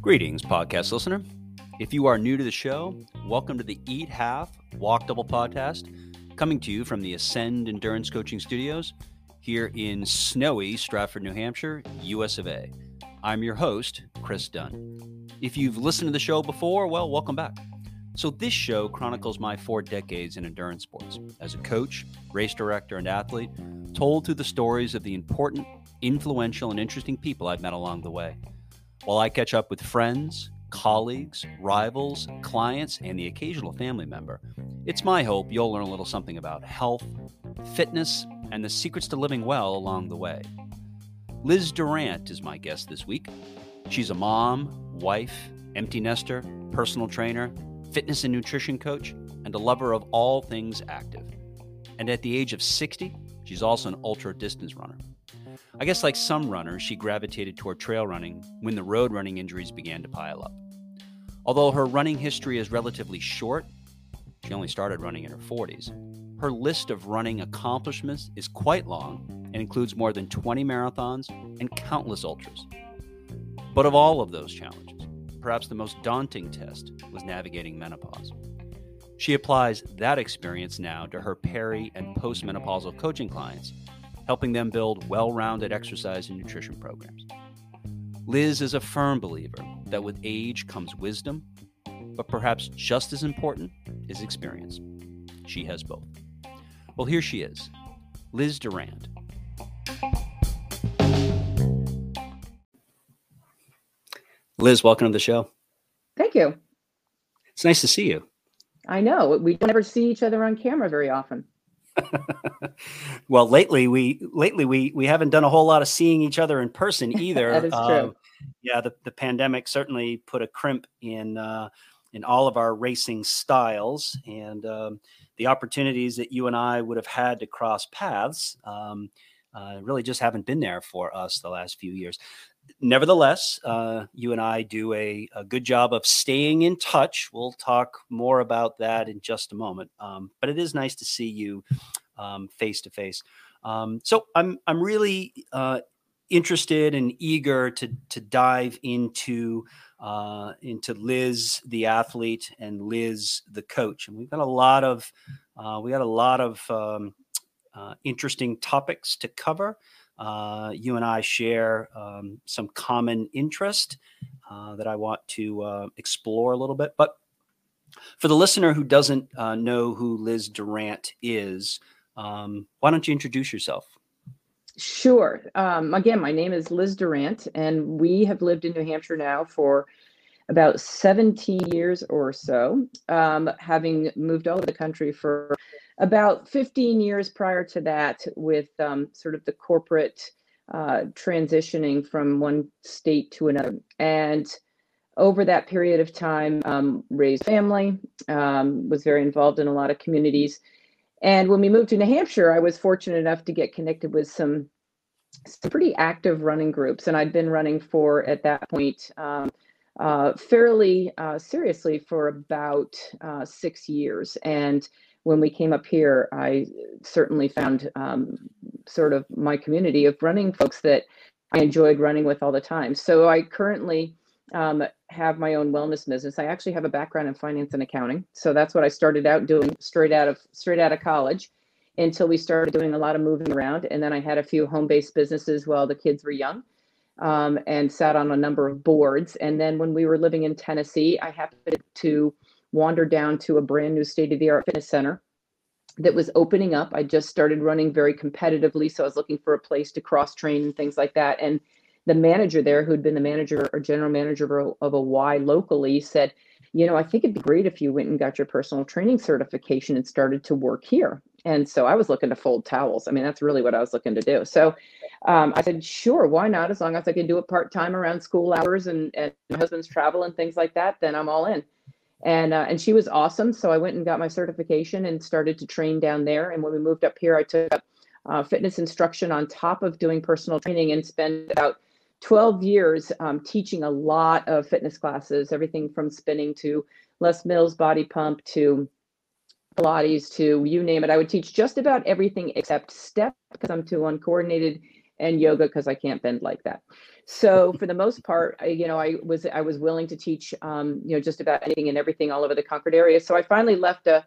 Greetings, podcast listener. If you are new to the show, welcome to the Eat Half Walk Double podcast, coming to you from the Ascend Endurance Coaching Studios here in snowy Stratford, New Hampshire, US of A. I'm your host, Chris Dunn. If you've listened to the show before, well, welcome back. So, this show chronicles my four decades in endurance sports as a coach, race director, and athlete, told through the stories of the important, influential, and interesting people I've met along the way. While I catch up with friends, colleagues, rivals, clients, and the occasional family member, it's my hope you'll learn a little something about health, fitness, and the secrets to living well along the way. Liz Durant is my guest this week. She's a mom, wife, empty nester, personal trainer, fitness and nutrition coach, and a lover of all things active. And at the age of 60, she's also an ultra distance runner. I guess, like some runners, she gravitated toward trail running when the road running injuries began to pile up. Although her running history is relatively short, she only started running in her 40s, her list of running accomplishments is quite long and includes more than 20 marathons and countless ultras. But of all of those challenges, perhaps the most daunting test was navigating menopause. She applies that experience now to her peri and postmenopausal coaching clients helping them build well rounded exercise and nutrition programs. Liz is a firm believer that with age comes wisdom, but perhaps just as important is experience. She has both. Well, here she is Liz Durant. Liz, welcome to the show. Thank you. It's nice to see you. I know. We don't ever see each other on camera very often. well, lately we lately we we haven't done a whole lot of seeing each other in person either. that is um, true. Yeah, the, the pandemic certainly put a crimp in uh, in all of our racing styles, and um, the opportunities that you and I would have had to cross paths um, uh, really just haven't been there for us the last few years nevertheless, uh, you and I do a, a, good job of staying in touch. We'll talk more about that in just a moment. Um, but it is nice to see you face to face. So I'm I'm really uh, interested and eager to to dive into uh, into Liz the athlete and Liz the coach, and we've got a lot of uh, we got a lot of um, uh, interesting topics to cover. Uh, you and I share um, some common interest uh, that I want to uh, explore a little bit. But for the listener who doesn't uh, know who Liz Durant is, um, why don't you introduce yourself? Sure. Um, again, my name is Liz Durant, and we have lived in New Hampshire now for about 17 years or so, um, having moved all over the country for about 15 years prior to that with um, sort of the corporate uh, transitioning from one state to another. And over that period of time, um, raised family, um, was very involved in a lot of communities. And when we moved to New Hampshire, I was fortunate enough to get connected with some, some pretty active running groups. And I'd been running for, at that point, um, uh, fairly uh, seriously for about uh, six years. And when we came up here, I certainly found um, sort of my community of running folks that I enjoyed running with all the time. So I currently um, have my own wellness business. I actually have a background in finance and accounting, so that's what I started out doing straight out of straight out of college. Until we started doing a lot of moving around, and then I had a few home-based businesses while the kids were young, um, and sat on a number of boards. And then when we were living in Tennessee, I happened to wander down to a brand new state of the art fitness center that was opening up. I just started running very competitively. So I was looking for a place to cross train and things like that. And the manager there, who'd been the manager or general manager of a Y locally, said, You know, I think it'd be great if you went and got your personal training certification and started to work here. And so I was looking to fold towels. I mean, that's really what I was looking to do. So um, I said, Sure, why not? As long as I can do it part time around school hours and, and my husband's travel and things like that, then I'm all in and uh, and she was awesome. So I went and got my certification and started to train down there. And when we moved up here, I took up uh, fitness instruction on top of doing personal training and spent about 12 years um, teaching a lot of fitness classes, everything from spinning to Les Mills body pump to Pilates to you name it. I would teach just about everything except step because I'm too uncoordinated and yoga because I can't bend like that. So for the most part, I, you know, I was I was willing to teach, um, you know, just about anything and everything all over the Concord area. So I finally left a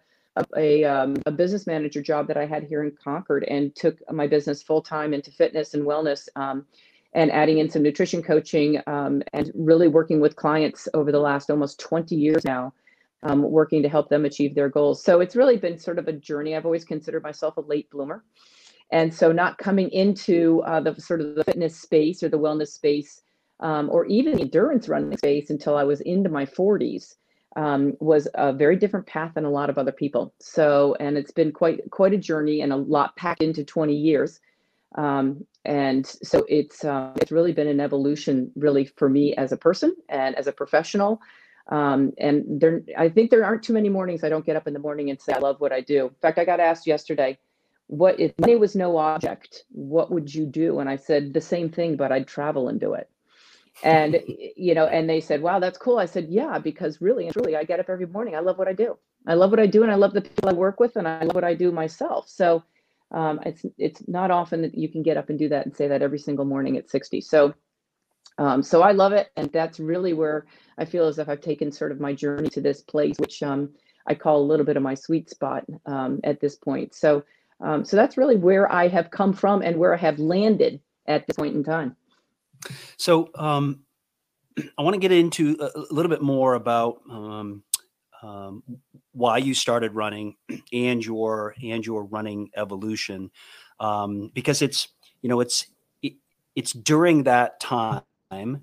a, um, a business manager job that I had here in Concord and took my business full time into fitness and wellness. Um, and adding in some nutrition coaching um, and really working with clients over the last almost 20 years now um, working to help them achieve their goals. So it's really been sort of a journey. I've always considered myself a late bloomer. And so not coming into uh, the sort of the fitness space or the wellness space um, or even endurance running space until I was into my 40s um, was a very different path than a lot of other people. So, and it's been quite quite a journey and a lot packed into 20 years. Um, and so it's uh, it's really been an evolution, really for me as a person and as a professional. Um, and there, I think there aren't too many mornings I don't get up in the morning and say I love what I do. In fact, I got asked yesterday, "What if money was no object? What would you do?" And I said the same thing, but I'd travel and do it. And you know, and they said, "Wow, that's cool." I said, "Yeah, because really and truly, I get up every morning. I love what I do. I love what I do, and I love the people I work with, and I love what I do myself." So. Um, it's it's not often that you can get up and do that and say that every single morning at 60. So um, so I love it, and that's really where I feel as if I've taken sort of my journey to this place, which um, I call a little bit of my sweet spot um, at this point. So, um, so that's really where I have come from and where I have landed at this point in time. So, um, I want to get into a, little bit more about um, why you started running and your and your running evolution, because it's you know it's it, it's during that time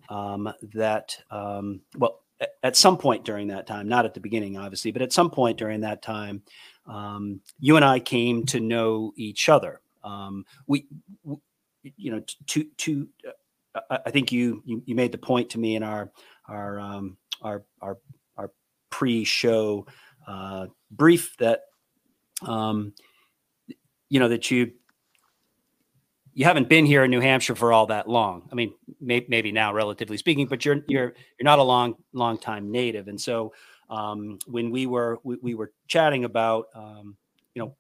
um, that, um, well, at some point during that time, not at the beginning, obviously, but at some point during that time, um, you and I came to know each other. Um, we, we, you know, to to, uh, I think you, you, you made the point to me in our our um, our our our pre-show uh, brief that um, you know that you you haven't been here in New Hampshire for all that long. I mean, may, maybe now, relatively speaking, but you're you're you're not a long long time native. And so um, when we were we, we were chatting about um, you know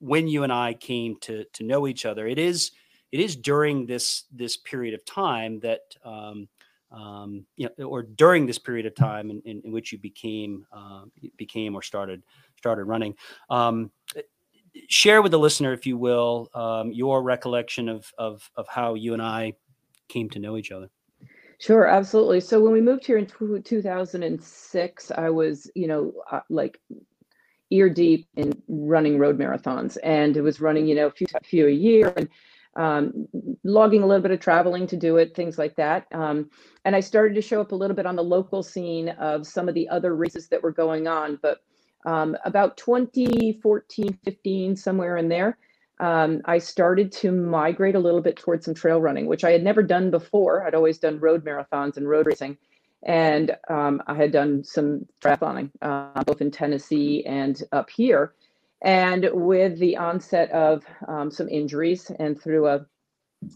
when you and I came to to know each other, it is it is during this this period of time that um, um, you know, or during this period of time in, in, in which you became uh, became or started started running. Um, share with the listener, if you will, um, your recollection of, of, of how you and I came to know each other. Sure, absolutely. So when we moved here in 2006, I was, you know, uh, like ear deep in running road marathons, and it was running, you know, a few, a few a year, and um, logging a little bit of traveling to do it, things like that. Um, and I started to show up a little bit on the local scene of some of the other races that were going on, but um, about 2014, 15, somewhere in there, um, I started to migrate a little bit towards some trail running, which I had never done before. I'd always done road marathons and road racing. And um, I had done some triathloning, uh, both in Tennessee and up here. And with the onset of um, some injuries and through a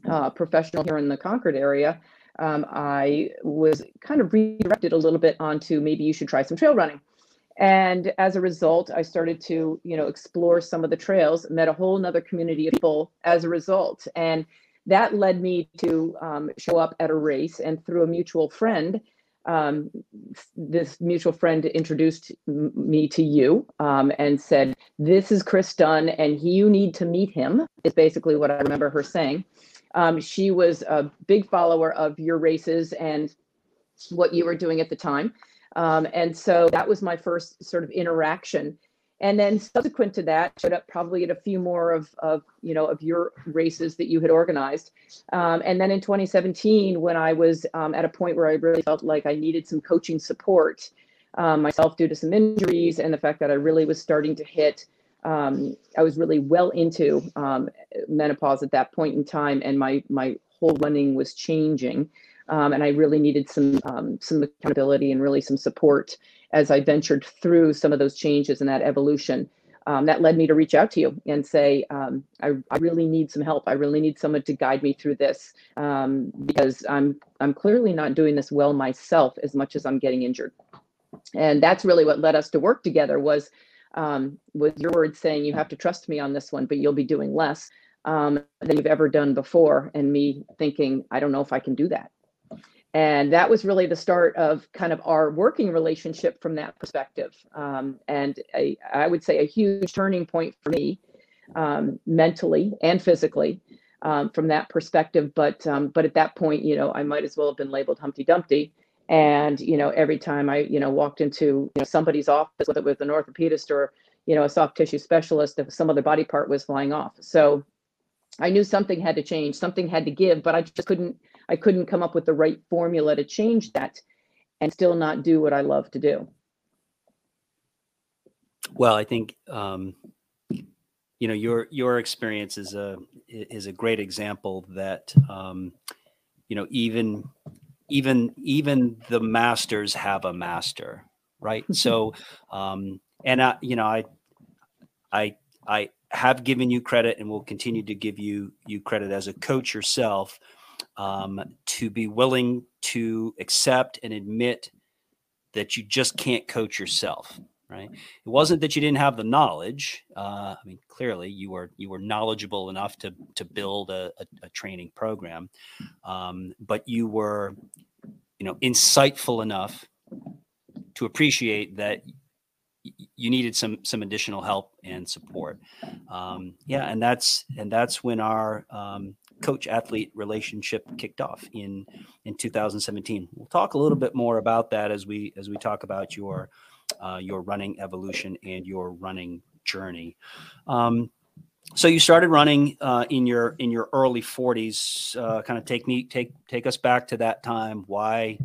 uh, professional here in the Concord area, um, I was kind of redirected a little bit onto maybe you should try some trail running and as a result i started to you know explore some of the trails met a whole nother community of people as a result. And that led me to um, show up at a race and through a mutual friend um, this mutual friend introduced me to you um, and said this is chris dunn and you need to meet him is basically what i remember her saying. Um, she was a big follower of your races and what you were doing at the time um, and so that was my first sort of interaction. And then subsequent to that, showed up probably at a few more of, of you know of your races that you had organized. Um, and then in 2017, when I was um, at a point where I really felt like I needed some coaching support um, myself due to some injuries and the fact that I really was starting to hit um, I was really well into um, menopause at that point in time, and my my whole running was changing um, and I really needed some um, some accountability and really some support as I ventured through some of those changes and that evolution. Um, that led me to reach out to you and say, um, I, I, really need some help. I really need someone to guide me through this um, because I'm I'm clearly not doing this well myself as much as I'm getting injured. And that's really what led us to work together was um, with your words saying you have to trust me on this one, but you'll be doing less. um, than you've ever done before. And me thinking, I don't know if I can do that. And that was really the start of kind of our working relationship from that perspective. Um, and a, I would say a huge turning point for me um, mentally and physically um, from that perspective. But um, but at that point, you know, I might as well have been labeled Humpty Dumpty. And you know, every time I you know walked into you know, somebody's office, whether it was an orthopedist or you know a soft tissue specialist, if some other body part was flying off. So I knew something had to change, something had to give, but I just couldn't I couldn't come up with the right formula to change that and still not do what I love to do. Well, I think um, you know your your experience is a is a great example that um, you know even even even the masters have a master, right? so, um, and I, you know, I I I have given you credit and will continue to give you you credit as a coach yourself um, to be willing to accept and admit that you just can't coach yourself right? It wasn't that you didn't have the knowledge uh, i mean clearly you were you were knowledgeable enough to to build a, a, a training program um, but you were you know insightful enough to appreciate that you needed some some additional help and support. Um, yeah and that's and that's when our um, coach athlete relationship kicked off in in 2017 we'll talk a little bit more about that as we as we talk about your uh, your running evolution and your running journey. Um, so you started running uh, in your in your early 40s uh, kind of take me take take us back to that time. Why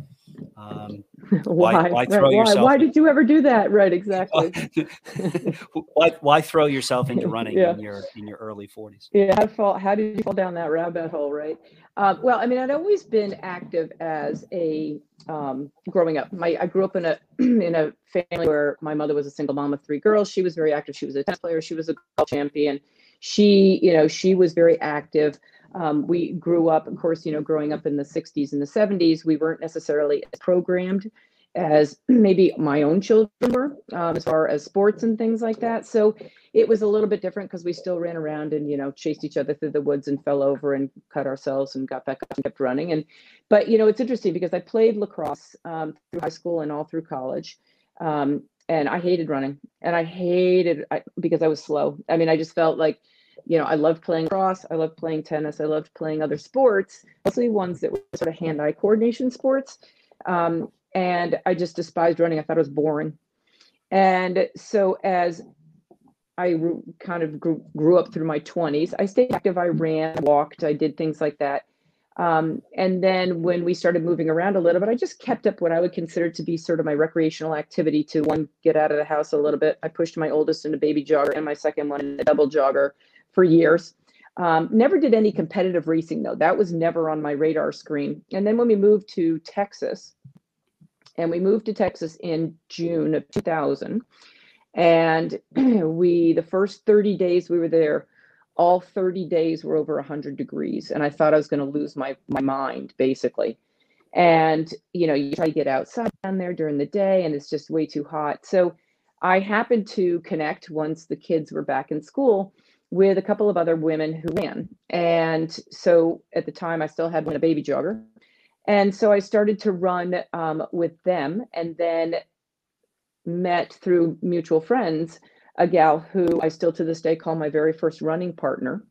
um, why? Why, why throw right, yourself? Why? why did you ever do that? Right, exactly. why, why throw yourself into running yeah. in your in your early forties? Yeah, how, fall, how did you fall down that rabbit hole? Right. Uh, well, I mean, I'd always been active as a um, growing up. My I grew up in a in a family where my mother was a single mom of three girls. She was very active. She was a tennis player. She was a golf champion. She, you know, she was very active. Um, we grew up, of course, you know, growing up in the 60s and the 70s, we weren't necessarily programmed as maybe my own children were um, as far as sports and things like that. So it was a little bit different because we still ran around and, you know, chased each other through the woods and fell over and cut ourselves and got back up and kept running. And, but, you know, it's interesting because I played lacrosse um, through high school and all through college. Um, and I hated running and I hated I, because I was slow. I mean, I just felt like, you know, I loved playing cross. I loved playing tennis. I loved playing other sports, mostly ones that were sort of hand-eye coordination sports. Um, and I just despised running. I thought it was boring. And so as I kind of grew, grew up through my 20s, I stayed active. I ran, walked, I did things like that. Um, and then when we started moving around a little bit, I just kept up what I would consider to be sort of my recreational activity to one, get out of the house a little bit. I pushed my oldest in a baby jogger and my second one in a double jogger for years. Um, never did any competitive racing though. That was never on my radar screen. And then when we moved to Texas, and we moved to Texas in June of 2000, and we the first 30 days we were there, all 30 days were over 100 degrees, and I thought I was going to lose my my mind basically. And you know, you try to get outside down there during the day, and it's just way too hot. So I happened to connect once the kids were back in school with a couple of other women who ran. And so at the time, I still had one a baby jogger. And so I started to run um, with them and then met through mutual friends a gal who I still to this day call my very first running partner.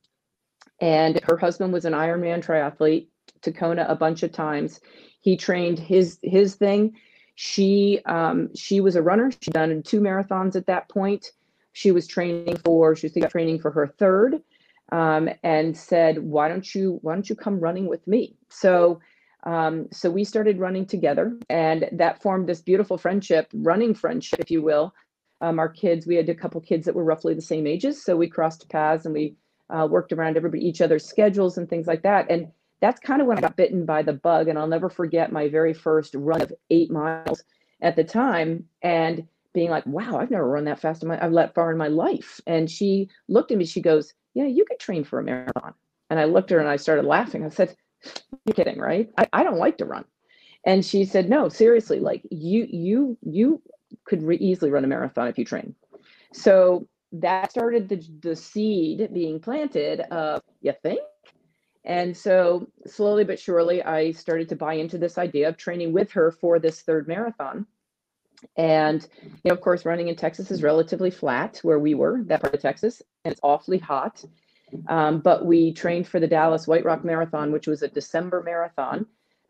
And her husband was an Ironman triathlete to Kona a bunch of times. He trained his his thing. She um, she was a runner. She'd done two marathons at that point she was training for she was training for her third um, and said why don't you why don't you come running with me? So um, so we started running together and that formed this beautiful friendship running friendship if you will. Um, our kids we had a couple kids that were roughly the same ages so we crossed paths and we uh, worked around everybody each other's schedules and things like that and that's kind of when i got bitten by the bug and i'll never forget my very first run of eight miles at the time and being like, wow, I've never run that fast in my, uh, I've let far in my life. And she looked at me, she goes, yeah, you could train for a marathon. And I looked at her and I started laughing. I said, you're kidding, right? I, I don't like to run. And she said, no, seriously, like you, you, you could re- easily run a marathon if you train. So that started the, the seed being planted of, you think? And so slowly but surely, I started to buy into this idea of training with her for this third marathon. And you know, of course, running in Texas is relatively flat where we were, that part of Texas, and it's awfully hot. Um, but we trained for the Dallas White Rock Marathon, which was a December marathon.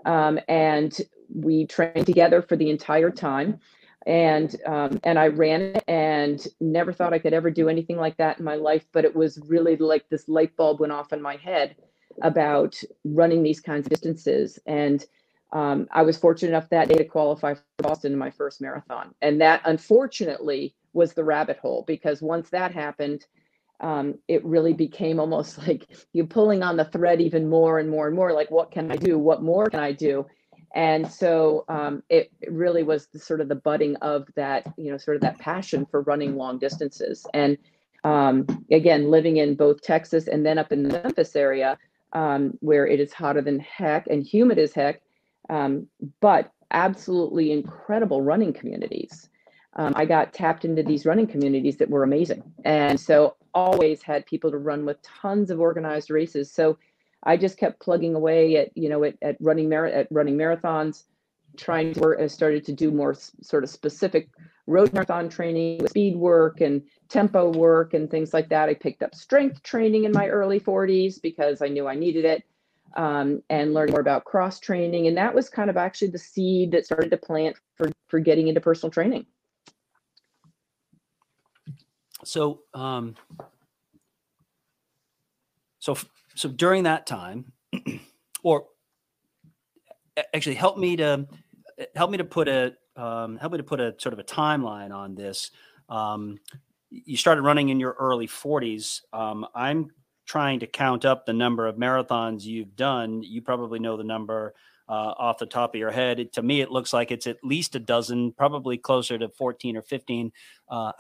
Um, and we trained together for the entire time. And um, and I ran it and never thought I could ever do anything like that in my life. But it was really like this light bulb went off in my head about running these kinds of distances. And um, I was fortunate enough that day to qualify for Boston in my first marathon. And that unfortunately was the rabbit hole because once that happened, um, it really became almost like you're pulling on the thread even more and more and more like, what can I do? What more can I do? And so um, it, it, really was the, sort of the budding of that, you know, sort of that passion for running long distances. And um, again, living in both Texas and then up in the Memphis area, um, where it is hotter than heck and humid as heck, um, but absolutely incredible running communities. Um, I got tapped into these running communities that were amazing. And so always had people to run with tons of organized races. So I just kept plugging away at, you know, at, at running mar- at running marathons, trying to work, I started to do more sort of specific road marathon training, speed work and tempo work and things like that. I picked up strength training in my early 40s because I knew I needed it um, and learning more about cross training. And that was kind of actually the seed that started to plant for, for getting into personal training. So, um, so, so during that time, or actually help me to help me to put a um, help me to put a sort of a timeline on this. Um, you started running in your early 40s. Um, I'm trying to count up the number of marathons you've done, you probably know the number uh, off the top of your head. It, to me, it looks like it's at least a dozen, probably closer to 14 or 15. Uh,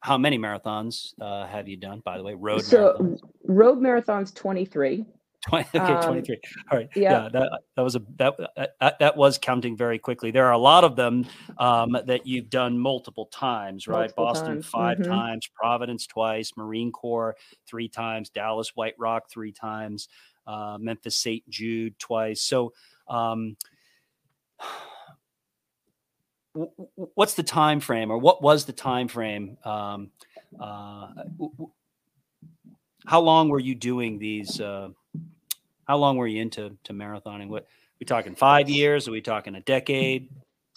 how many marathons uh, have you done, by the way? Road so, marathons? road marathons 23. 20, okay, um, 23. All right. Yeah. yeah. that, that was a that, that that was counting very quickly. There are a lot of them um, that you've done multiple times, right? Multiple Boston times. 5 mm-hmm. times, Providence twice, Marine Corps three times, Dallas White Rock three times, uh, Memphis St. Jude twice. So, um, what's the time frame, or what was the time frame? Um, uh, how long were you doing these? Uh, how long were you into to marathoning? What we talking five years? Are we talking a decade?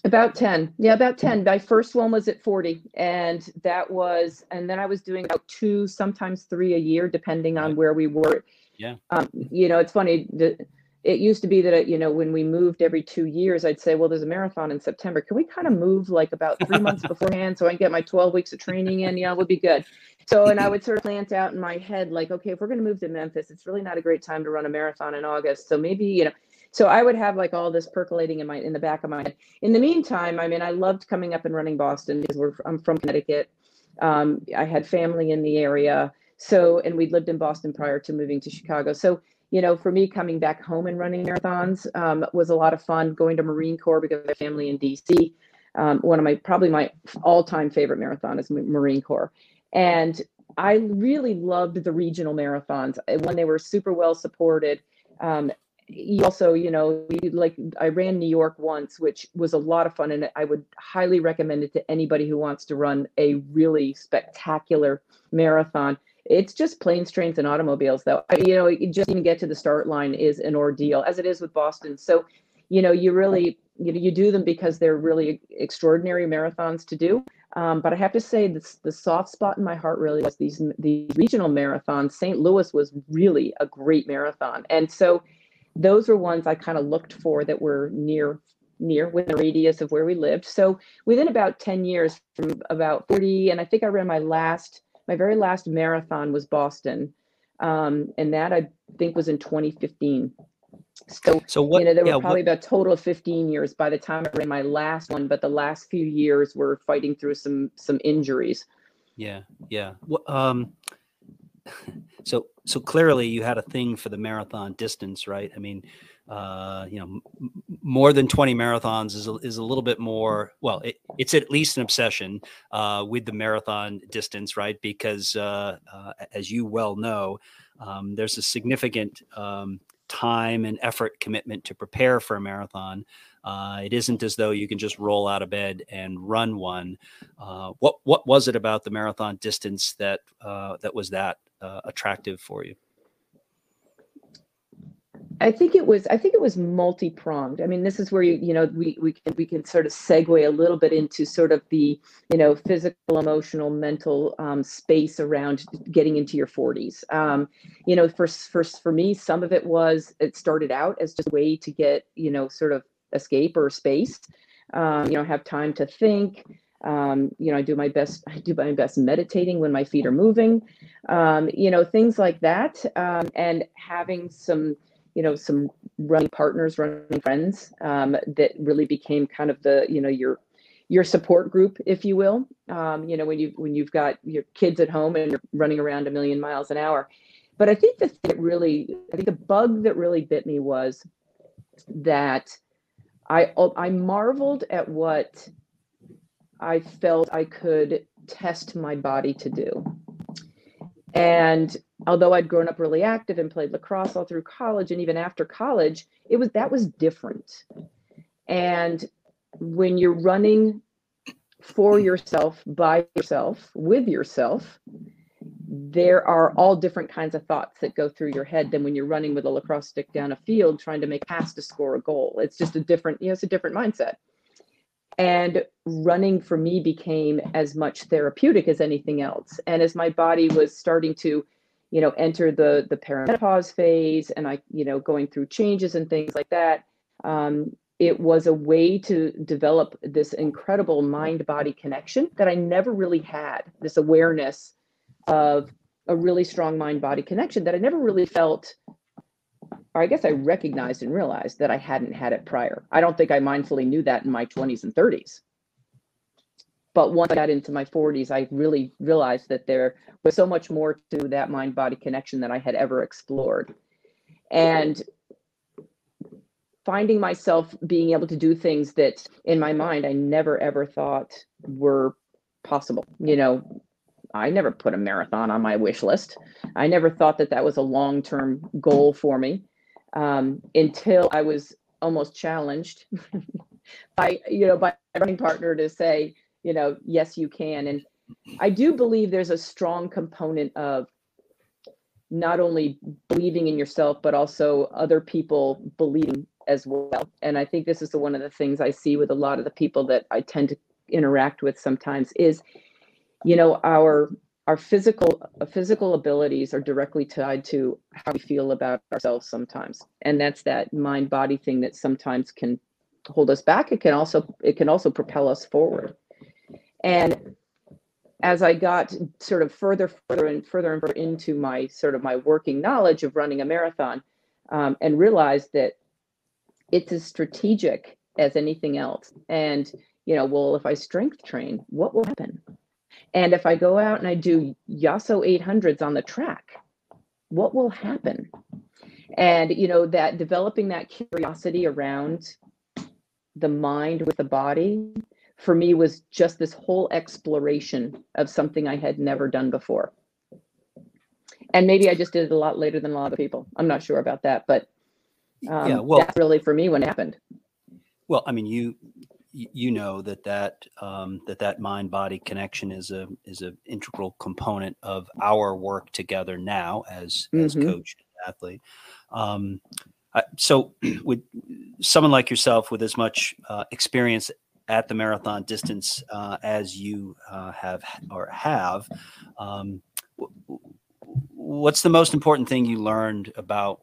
About 10. Yeah, about 10. My first one was at 40. And that was, and then I was doing about two, sometimes three a year, depending on where we were. Yeah. Um, you know, it's funny. The, it used to be that, you know, when we moved every two years, I'd say, well, there's a marathon in September. Can we kind of move like about three months beforehand so I can get my 12 weeks of training in? Yeah, it would be good. So, and I would sort of plant out in my head, like, okay, if we're going to move to Memphis, it's really not a great time to run a marathon in August. So maybe, you know, so I would have like all this percolating in my in the back of my head. In the meantime, I mean, I loved coming up and running Boston because we're I'm from Connecticut. Um, I had family in the area, so and we'd lived in Boston prior to moving to Chicago. So you know, for me, coming back home and running marathons um, was a lot of fun. Going to Marine Corps because of my family in DC. Um, one of my probably my all-time favorite marathon is Marine Corps. And I really loved the regional marathons uh, when they were super well supported. Um, also, you know, like I ran New York once, which was a lot of fun, and I would highly recommend it to anybody who wants to run a really spectacular marathon. It's just planes, trains, and automobiles, though. I, you know, just even get to the start line is an ordeal, as it is with Boston. So, you know, you really, you know, you do them because they're really extraordinary marathons to do. Um, but I have to say, the soft spot in my heart really was these these regional marathons. St. Louis was really a great marathon, and so those were ones I kind of looked for that were near near within a radius of where we lived. So within about 10 years, from about 40, and I think I ran my last, my very last marathon was Boston, um, and that I think was in 2015. So, so what, you know, there yeah, were probably what, about total of 15 years by the time I ran my last one, but the last few years were fighting through some some injuries. Yeah, yeah. Well, um, so so clearly you had a thing for the marathon distance, right? I mean, uh, you know, more than 20 marathons is a, is a little bit more. Well, it, it's at least an obsession uh, with the marathon distance, right? Because uh, uh as you well know, um, there's a significant um, time and effort commitment to prepare for a marathon. Uh, it isn't as though you can just roll out of bed and run one. Uh, what what was it about the marathon distance that uh, that was that attractive for you? I think it was I think it was multi-pronged. I mean, this is where you you know we we can we can sort of segue a little bit into sort of the you know physical, emotional, mental um, space around getting into your 40s. Um, you know, for for for me, some of it was it started out as just a way to get you know sort of escape or space. Um, you know, have time to think. Um, you know, I do my best. I do my best meditating when my feet are moving. Um, you know, things like that, um, and having some you know some running partners running friends um, that really became kind of the you know your your support group if you will. Um, you know when you when you've got your kids at home and you're running around a million miles an hour. But i think the thing that really i think the bug that really bit me was that i i marveled at what i felt i could test my body to do and although I'd grown up really active and played lacrosse all through college and even after college, it was that was different. And when you're running for yourself, by yourself, with yourself, there are all different kinds of thoughts that go through your head than when you're running with a lacrosse stick down a field trying to make pass to score a goal. It's just a different, you know, it's a different mindset. And running for me became as much therapeutic as anything else. And as my body was starting to you know, enter the the perimenopause phase, and I, you know, going through changes and things like that. Um, it was a way to develop this incredible mind body connection that I never really had. This awareness of a really strong mind body connection that I never really felt or I guess I recognized and realized that I hadn't had it prior. I don't think I mindfully knew that in my 20s and 30s. But once I got into my 40s, I really realized that there was so much more to that mind body connection than I had ever explored. And finding myself being able to do things that in my mind I never ever thought were possible. You know, I never put a marathon on my wish list. I never thought that that was a long term goal for me um, until I was almost challenged by you know by my running partner to say you know, yes, you can. And I do believe there's a strong component of not only believing in yourself, but also other people believing as well. And I think this is the, one of the things I see with a lot of the people that I tend to interact with sometimes is, you know, our our physical uh, physical abilities are directly tied to how we feel about ourselves sometimes and that's that mind body thing that sometimes can hold us back it can also it can also propel us forward and as I got sort of further, further and further and further into my sort of my working knowledge of running a marathon, um, and realized that it's as strategic as anything else. And you know, well, if I strength train, what will happen? And if I go out and I do Yasso 800s on the track, what will happen? And you know, that developing that curiosity around the mind with the body for me was just this whole exploration of something I had never done before. And maybe I just did it a lot later than a lot of people. I'm not sure about that, but um, yeah, well, that's really for me when it happened. Well, I mean, you you know that that um, that that mind body connection is a is an integral component of our work together now as mm-hmm. as coach and athlete. Um, so, with someone like yourself with as much uh, experience at the marathon distance uh, as you uh, have or have. Um, what's the most important thing you learned about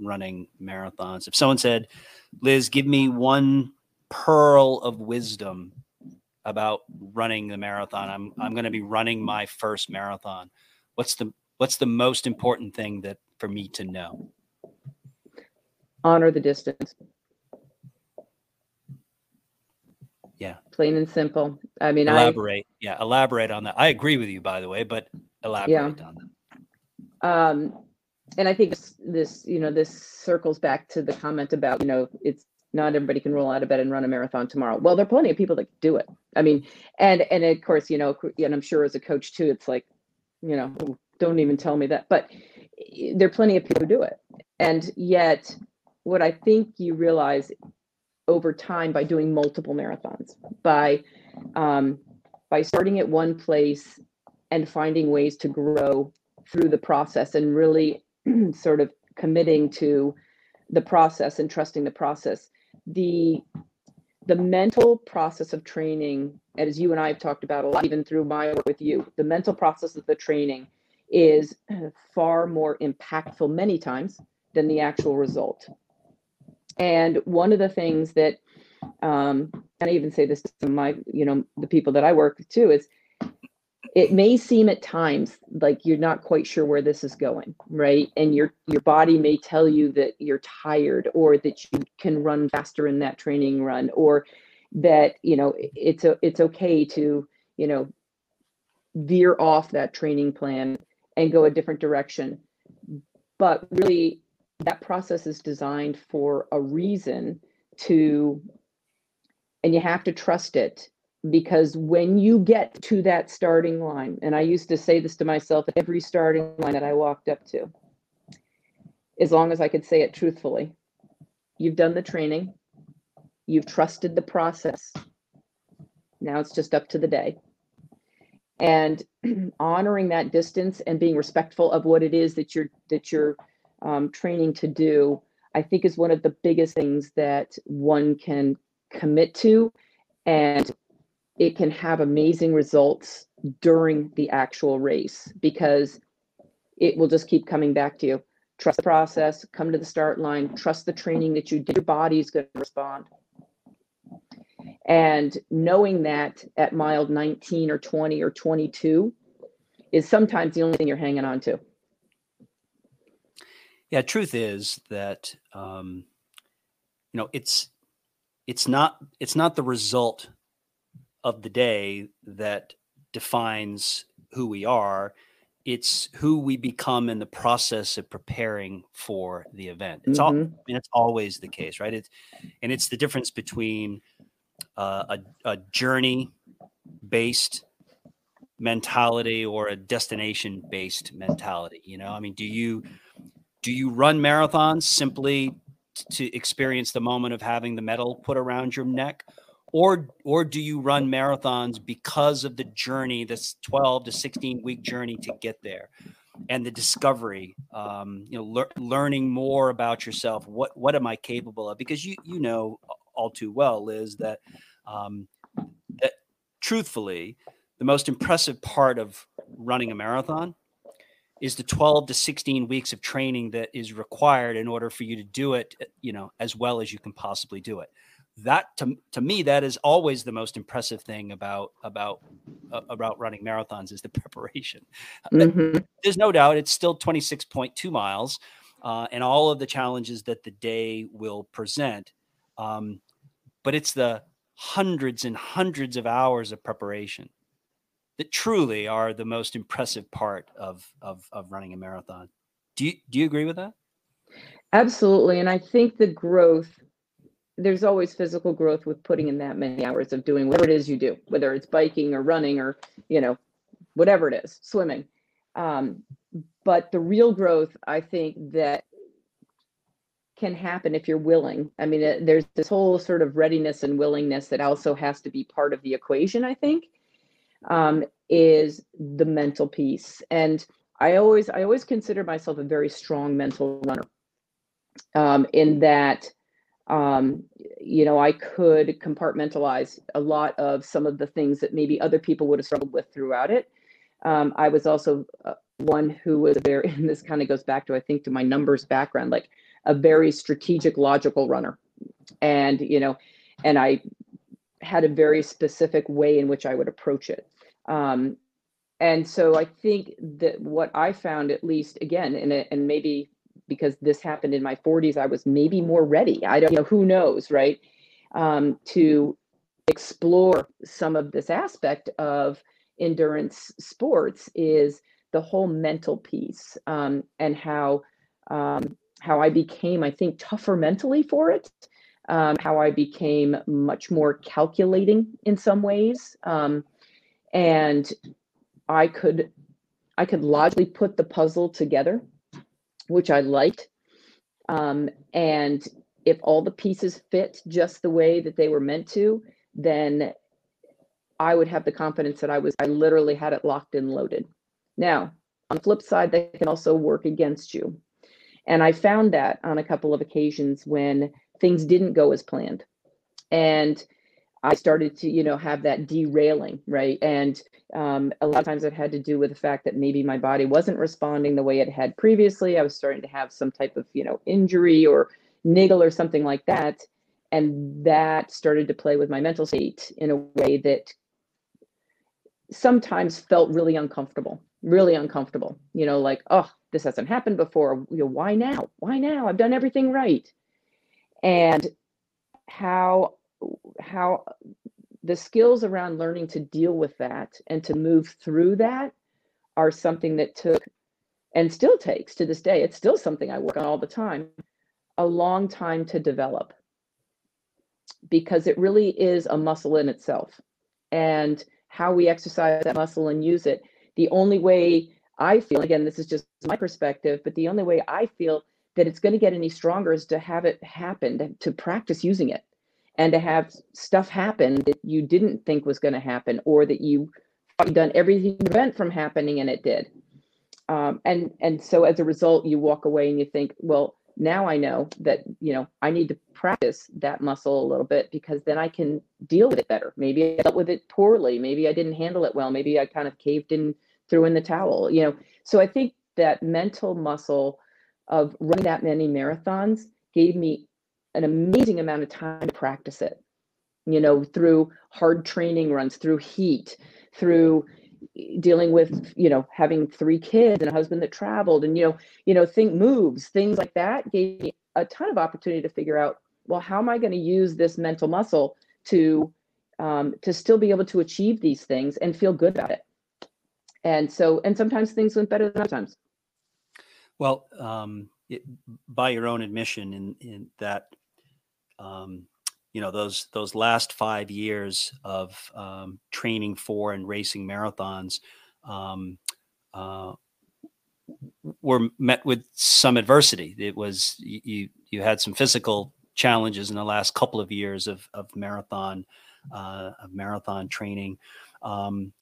running marathons? If someone said, Liz, give me one pearl of wisdom about running the marathon, I'm, I'm going to be running my first marathon. What's the, what's the most important thing that for me to know? Honor the distance. Yeah. Plain and simple. I mean, elaborate. I, yeah, elaborate on that. I agree with you, by the way, but elaborate yeah. on that. um, and I think this, this, you know, this circles back to the comment about, you know, it's not everybody can roll out of bed and run a marathon tomorrow. Well, there are plenty of people that do it. I mean, and and of course, you know, and I'm sure as a coach too, it's like, you know, don't even tell me that. But there are plenty of people who do it, and yet, what I think you realize over time by doing multiple marathons, by um, by starting at one place and finding ways to grow through the process and really sort of committing to the process and trusting the process the the mental process of training as you and i have talked about a lot even through my work with you the mental process of the training is far more impactful many times than the actual result. And one of the things that um, and i even say this to my you know the people that i work with too is it may seem at times like you're not quite sure where this is going right? And your your body may tell you that you're tired or that you can run faster in that training run or that you know it's a, it's okay to you know veer off that training plan and go a different direction. But really that process is designed for a reason to and you have to trust it because when you get to that starting line, and I used to say this to myself at every starting line that I walked up to, as long as I could say it truthfully, you've done the training, you've trusted the process. Now it's just up to the day. And honoring that distance and being respectful of what it is that you're that you're um, training to do, I think is one of the biggest things that one can commit to and it can have amazing results during the actual race because it will just keep coming back to you. Trust the process, come to the start line, trust the training that you did, your body is going to respond. And knowing that at mile 19 or 20 or 22 is sometimes the only thing you're hanging on to. Yeah, truth is that um, you know it's it's not it's not the result of the day that defines who we are. It's who we become in the process of preparing for the event. It's mm-hmm. all, I mean, it's always the case, right? It's, and it's the difference between uh, a, a journey based mentality or a destination based mentality. You know, I mean, do you, do you run marathons simply to experience the moment of having the medal put around your neck? Or or do you run marathons because of the journey this 12 to 16 week journey to get there and the discovery um, you know le- learning more about yourself? What what am i capable of? Because you you know all too well liz that um, that truthfully the most impressive part of running a marathon is the 12 to 16 weeks of training that is required in order for you to do it you know as well as you can possibly do it that to, to me that is always the most impressive thing about about uh, about running marathons is the preparation. Mm-hmm. there's no doubt it's still 26.2 miles uh, and all of the challenges that the day will present um, but it's the hundreds and hundreds of hours of preparation that truly are the most impressive part of of, of running a marathon. Do you do you agree with that? Absolutely and i think the growth there's always physical growth with putting in that many hours of doing whatever it is you do, whether it's biking or running or, you know, whatever it is, swimming. Um, but the real growth, I think that can happen if you're willing. I mean, it, there's this whole sort of readiness and willingness that also has to be part of the equation, I think, um, is the mental piece. And I always, I always consider myself a very strong mental runner um, in that um, you know, I could compartmentalize a lot of some of the things that maybe other people would have struggled with throughout it. Um, I was also uh, one who was very, and this kind of goes back to, I think, to my numbers background, like a very strategic, logical runner. And, you know, and I had a very specific way in which I would approach it. Um, and so I think that what I found, at least again, and, and maybe because this happened in my 40s, I was maybe more ready. I don't you know, who knows, right? Um, to explore some of this aspect of endurance sports is the whole mental piece um, and how um, how I became, I think, tougher mentally for it. Um, how I became much more calculating in some ways, um, and I could I could logically put the puzzle together, which I liked. Um, and if all the pieces fit just the way that they were meant to, then I would have the confidence that I was, I literally had it locked and loaded. Now, on the flip side, they can also work against you. And I found that on a couple of occasions when things didn't go as planned. And I started to, you know, have that derailing, right? And um, a lot of times it had to do with the fact that maybe my body wasn't responding the way it had previously. I was starting to have some type of, you know, injury or niggle or something like that. And that started to play with my mental state in a way that sometimes felt really uncomfortable, really uncomfortable. You know, like, oh, this hasn't happened before. You know, why now? Why now? I've done everything right. And how how the skills around learning to deal with that and to move through that are something that took and still takes to this day. It's still something I work on all the time, a long time to develop because it really is a muscle in itself. And how we exercise that muscle and use it, the only way I feel, again, this is just my perspective, but the only way I feel that it's going to get any stronger is to have it happen, to practice using it and to have stuff happen that you didn't think was going to happen or that you done everything to prevent from happening and it did. Um, and and so as a result you walk away and you think well now i know that you know i need to practice that muscle a little bit because then i can deal with it better. Maybe i dealt with it poorly. Maybe i didn't handle it well. Maybe i kind of caved and threw in the towel you know. So i think that mental muscle of running that many marathons gave me an amazing amount of time to practice it you know through hard training runs through heat through dealing with you know having three kids and a husband that traveled and you know you know think moves things like that gave me a ton of opportunity to figure out well how am i going to use this mental muscle to um, to still be able to achieve these things and feel good about it? And so and sometimes things went better than other times. Well um, it, by your own admission in in that um, you know those those last five years of um, training for and racing marathons um, uh, were met with some adversity. It was you you had some physical challenges in the last couple of years of of marathon uh, of marathon training, um,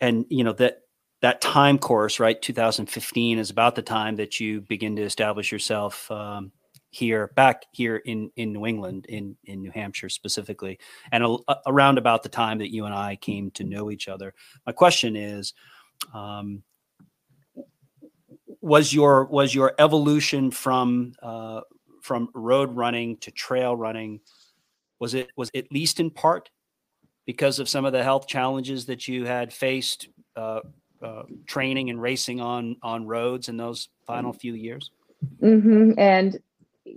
and you know that that time course right 2015 is about the time that you begin to establish yourself um, here back here in in New England in in New Hampshire specifically and a, around about the time that you and I came to know each other. My question is um, was your was your evolution from uh, from road running to trail running was it was at least in part because of some of the health challenges that you had faced uh, uh, training and racing on on roads in those final few years? Mm-hmm. and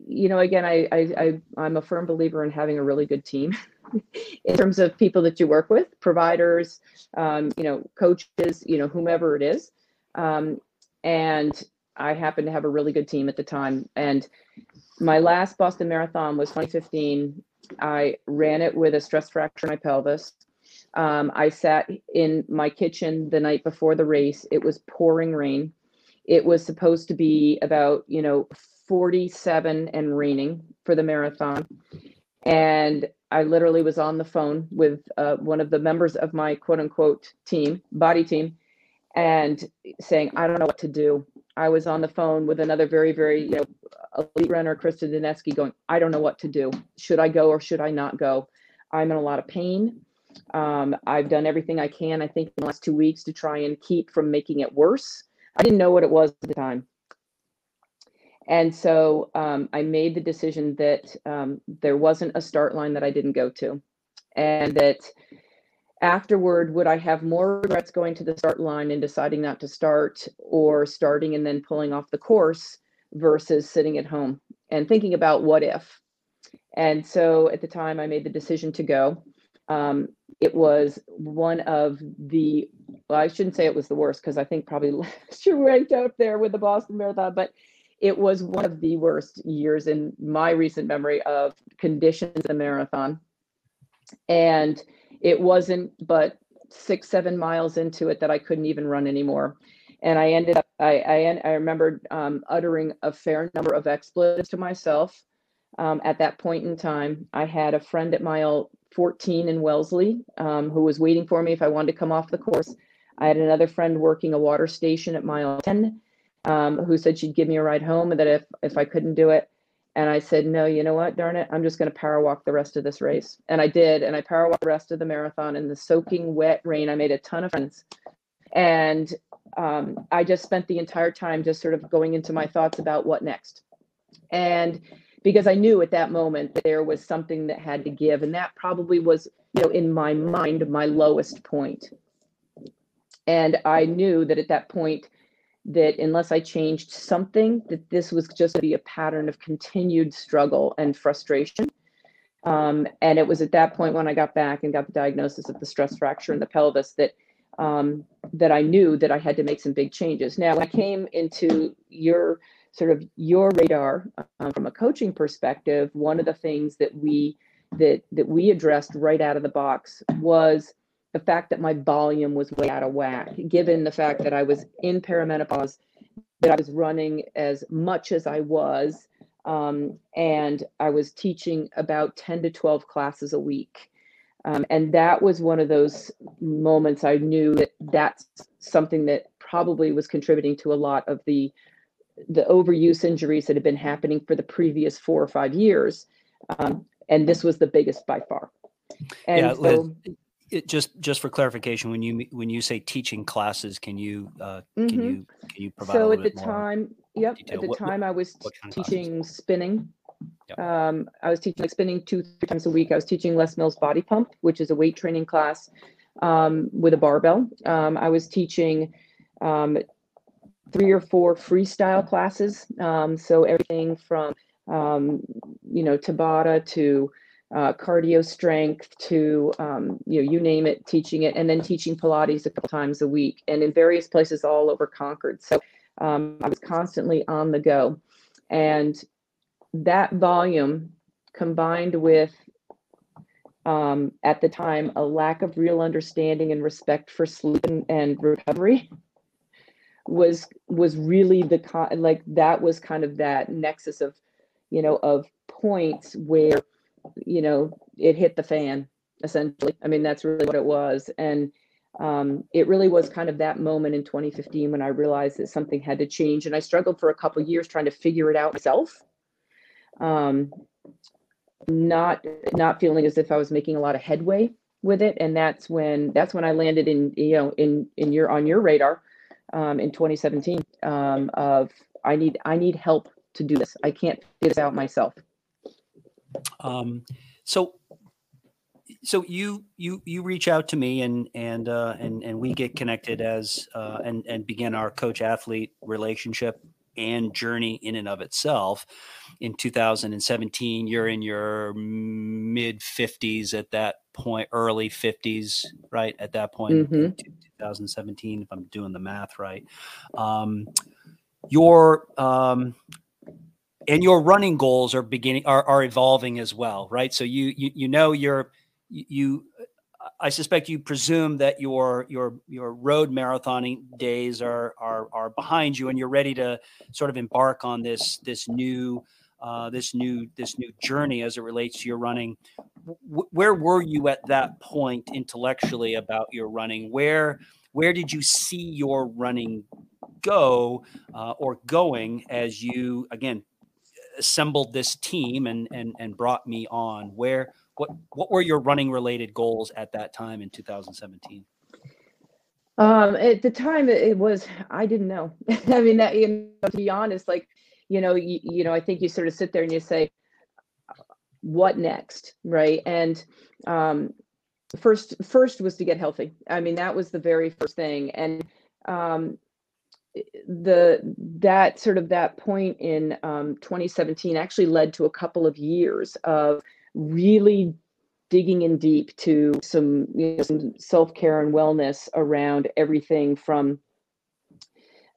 you know, again, I, I, I am a firm believer in having a really good team in terms of people that you work with, providers, um, you know, coaches, you know, whomever it is. Um, and I happened to have a really good team at the time. And my last Boston Marathon was 2015. I ran it with a stress fracture in my pelvis. Um, I sat in my kitchen the night before the race. It was pouring rain. It was supposed to be about, you know, 47 and raining for the marathon. And I literally was on the phone with uh, one of the members of my quote unquote team, body team, and saying, I don't know what to do. I was on the phone with another very, very, you know, elite runner, Krista Dineski, going, I don't know what to do. Should I go or should I not go? I'm in a lot of pain. Um, I've done everything I can, I think, in the last two weeks to try and keep from making it worse. I didn't know what it was at the time. And so um, I made the decision that um, there wasn't a start line that I didn't go to. And that afterward, would I have more regrets going to the start line and deciding not to start or starting and then pulling off the course versus sitting at home and thinking about what if? And so at the time, I made the decision to go. Um, it was one of the, well, I shouldn't say it was the worst because I think probably last year ranked up there with the Boston Marathon, but it was one of the worst years in my recent memory of conditions in the marathon. And it wasn't but six, seven miles into it that I couldn't even run anymore. And I ended up, I, I, I remembered um, uttering a fair number of expletives to myself um, at that point in time. I had a friend at mile 14 in Wellesley um, who was waiting for me if I wanted to come off the course. I had another friend working a water station at mile 10 um, who said she'd give me a ride home and that if, if I couldn't do it, and I said, no, you know what, darn it, I'm just going to power walk the rest of this race. And I did. And I power walked the rest of the marathon in the soaking wet rain. I made a ton of friends. And um, I just spent the entire time just sort of going into my thoughts about what next. And because I knew at that moment that there was something that had to give. And that probably was, you know, in my mind, my lowest point. And I knew that at that point, that unless I changed something, that this was just to be a pattern of continued struggle and frustration. Um, and it was at that point when I got back and got the diagnosis of the stress fracture in the pelvis that um, that I knew that I had to make some big changes. Now, when I came into your sort of your radar um, from a coaching perspective, one of the things that we that that we addressed right out of the box was the fact that my volume was way out of whack, given the fact that I was in perimenopause, that I was running as much as I was, um, and I was teaching about 10 to 12 classes a week. Um, and that was one of those moments I knew that that's something that probably was contributing to a lot of the the overuse injuries that had been happening for the previous four or five years. Um, and this was the biggest by far. And yeah, so, it, just just for clarification, when you when you say teaching classes, can you uh, mm-hmm. can you can you provide? So at the time, yep, detail? at the what, time I was teaching spinning. Yep. Um, I was teaching like spinning two three times a week. I was teaching Les Mills body pump, which is a weight training class um, with a barbell. Um, I was teaching um, three or four freestyle classes. Um, so everything from um, you know Tabata to uh, cardio strength to um, you know you name it teaching it and then teaching pilates a couple times a week and in various places all over concord. So um, i was constantly on the go. And that volume combined with um, at the time a lack of real understanding and respect for sleep and, and recovery was was really the con- like that was kind of that nexus of you know of points where you know, it hit the fan essentially. I mean, that's really what it was. And um, it really was kind of that moment in 2015 when I realized that something had to change. And I struggled for a couple years trying to figure it out myself. Um, not not feeling as if I was making a lot of headway with it. And that's when that's when I landed in, you know, in in your on your radar um, in 2017 um, of I need I need help to do this. I can't figure this out myself. Um, so so you you you reach out to me and and uh, and and we get connected as uh, and and begin our coach athlete relationship and journey in and of itself. In 2017 you're in your mid 50s at that point early 50s right? At that point mm-hmm. 2017 if i'm doing the math right. Um, your um, and your running goals are beginning are, are evolving as well right? So you you, you know you're you i suspect you presume that your your your road marathoning days are are are behind you and you're ready to sort of embark on this this new uh, this new this new journey as it relates to your running. W- where were you at that point intellectually about your running? Where where did you see your running go uh, or going as you again assembled this team and and and brought me on where what what were your running related goals at that time in 2017 um at the time it was i didn't know. I mean that you know to be honest like you know you, you know i think you sort of sit there and you say what next? Right? And um first first was to get healthy. I mean that was the very first thing. And um the that sort of that point in um, 2017 actually led to a couple of years of really digging in deep to some, you know, some self care and wellness around everything from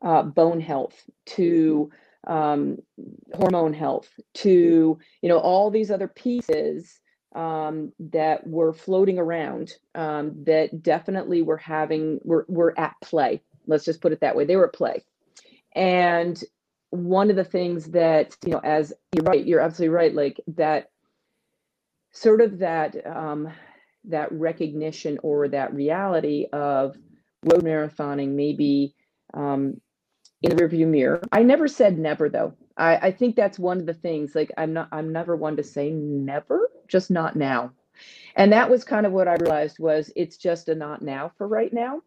uh, bone health to um, hormone health to you know all these other pieces um, that were floating around um, that definitely were having were, were at play let's just put it that way they were at play and one of the things that you know as you're right you're absolutely right like that sort of that um, that recognition or that reality of road marathoning maybe um, in the rearview mirror. I never said never though. I, I think that's one of the things. Like I'm not I'm never one to say never, just not now. And that was kind of what I realized was it's just a not now for right now.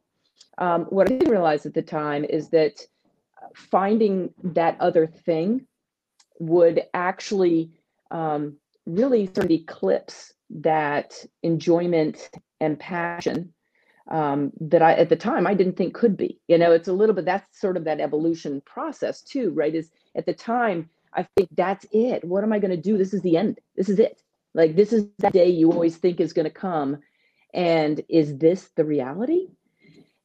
Um, what I didn't realize at the time is that finding that other thing would actually um, really sort of eclipse that enjoyment and passion um, that I at the time I didn't think could be. You know, it's a little bit that's sort of that evolution process too, right? Is at the time I think that's it. What am I going to do? This is the end. This is it. Like this is that day you always think is going to come, and is this the reality?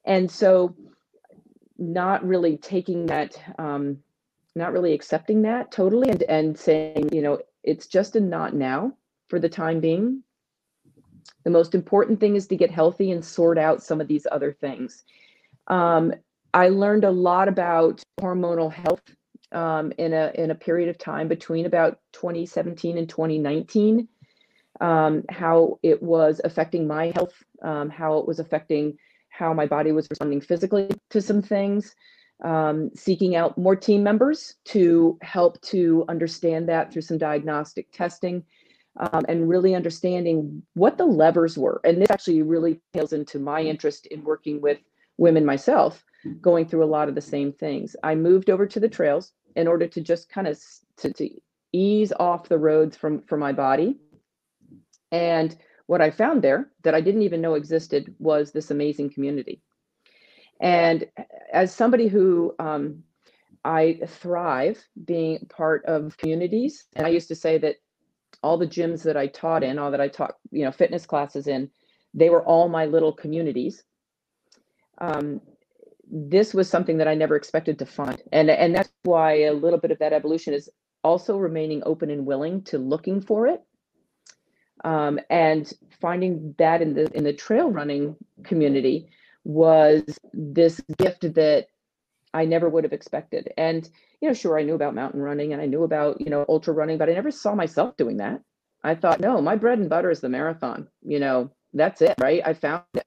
And so, not really taking that, um, not really accepting that totally, and and saying, you know, it's just a not now for the time being the most important thing is to get healthy and sort out some of these other things. Um, I learned a lot about hormonal health um, in a in a period of time between about 2017 and 2019. Um, how it was affecting my health, um, how it was affecting how my body was responding physically to some things. Um, seeking out more team members to help to understand that through some diagnostic testing um, and really understanding what the levers were. And this actually really tails into my interest in working with women myself, going through a lot of the same things. I moved over to the trails in order to just kind of to, to ease off the roads from for my body. And what I found there that I didn't even know existed was this amazing community. And as somebody who um, I thrive being part of communities, and I used to say that all the gyms that I taught in, all that I taught, you know, fitness classes in, they were all my little communities. Um, this was something that I never expected to find, and and that's why a little bit of that evolution is also remaining open and willing to looking for it, um, and finding that in the in the trail running community was this gift that I never would have expected. And, you know, sure, I knew about mountain running and I knew about, you know, ultra running, but I never saw myself doing that. I thought, no, my bread and butter is the marathon. You know, that's it, right? I found it.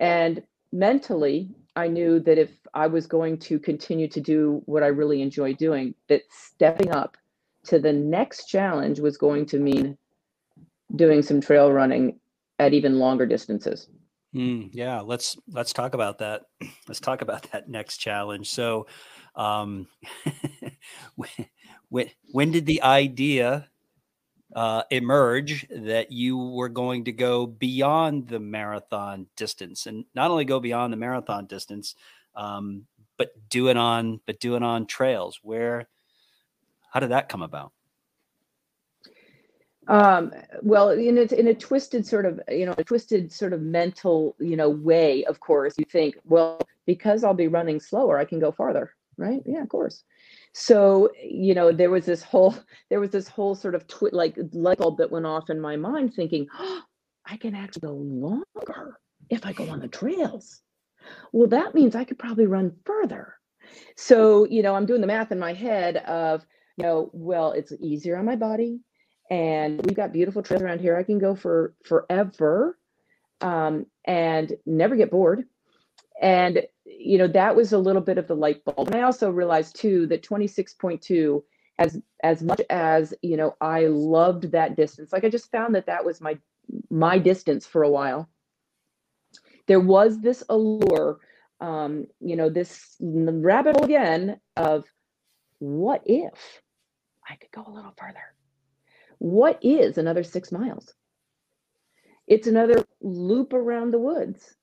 And mentally, I knew that if I was going to continue to do what I really enjoy doing, that stepping up to the next challenge was going to mean doing some trail running at even longer distances. Mm, yeah, let's let's talk about that. Let's talk about that next challenge. So, um, when when did the idea uh, emerge that you were going to go beyond the marathon distance, and not only go beyond the marathon distance, um, but do it on but do it on trails? Where, how did that come about? Um, well, in a, in a twisted sort of, you know, a twisted sort of mental, you know, way, of course, you think, well, because I'll be running slower, I can go farther, right? Yeah, of course. So, you know, there was this whole, there was this whole sort of twi- like light bulb that went off in my mind thinking, oh, I can actually go longer if I go on the trails. Well, that means I could probably run further. So, you know, I'm doing the math in my head of, you know, well, it's easier on my body and we've got beautiful trails around here. I can go for forever um, and never get bored. And you know that was a little bit of the light bulb. And I also realized too that 26.2, as as much as you know, I loved that distance. Like I just found that that was my my distance for a while. There was this allure, um, you know, this rabbit hole again of what if I could go a little further what is another six miles? It's another loop around the woods.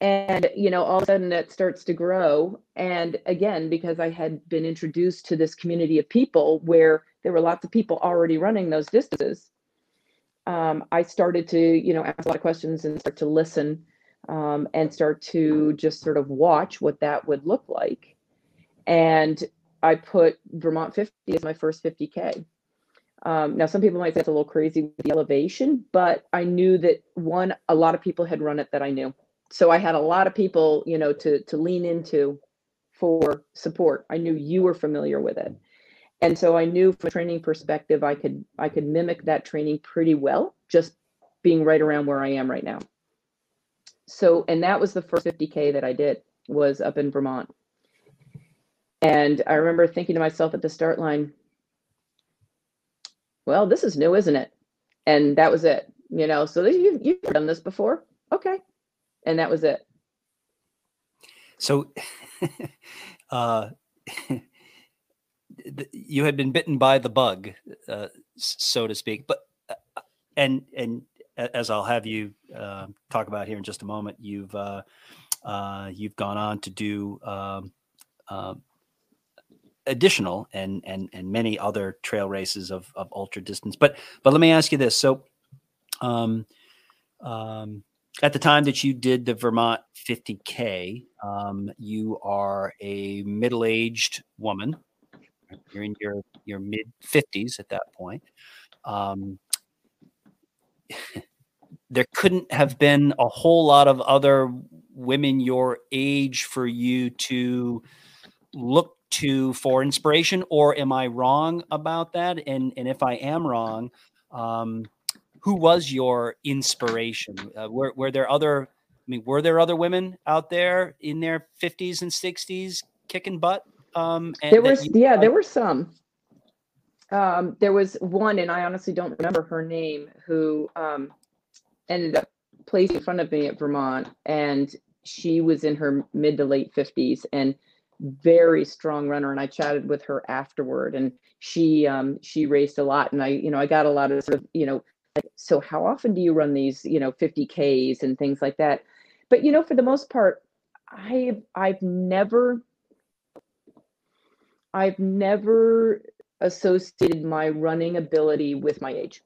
And, you know, all of a sudden that starts to grow. And again, because I had been introduced to this community of people where there were lots of people already running those distances, um, I started to, you know, ask a lot of questions and start to listen um, and start to just sort of watch what that would look like. And I put Vermont 50 as my first 50K. Um, now, some people might say it's a little crazy with the elevation, but I knew that one, a lot of people had run it that I knew. So I had a lot of people, you know, to to lean into for support. I knew you were familiar with it. And so I knew from a training perspective, I could I could mimic that training pretty well, just being right around where I am right now. So, and that was the first 50K that I did was up in Vermont. And I remember thinking to myself at the start line, well, this is new, isn't it? And that was it. You know, so you've, you've done this before. Okay. And that was it. So, uh, you had been bitten by the bug, uh, so to speak. But uh, and and as I'll have you uh, talk about here in just a moment, you've uh, uh, you've gone on to do um, um, additional and and and many other trail races of of ultra distance. But but let me ask you this: so. Um, um, at the time that you did the Vermont 50K, um, you are a middle aged woman you're in your your mid 50s at that point. Um, there couldn't have been a whole lot of other women your age for you to look to for inspiration or am i wrong about that? And and if i am wrong um, who was your inspiration? Uh, were, were there other i mean were there other women out there in their 50s and 60s kicking butt um, there was, you, yeah, there were some. Um, there was one, and I honestly don't remember her name, who um, ended up placing in front of me at Vermont, and she was in her mid to late fifties and very strong runner. And I chatted with her afterward, and she um, she raced a lot, and I you know I got a lot of sort of you know so how often do you run these you know 50 ks and things like that but you know for the most part i i've never I've never associated my running ability with my age.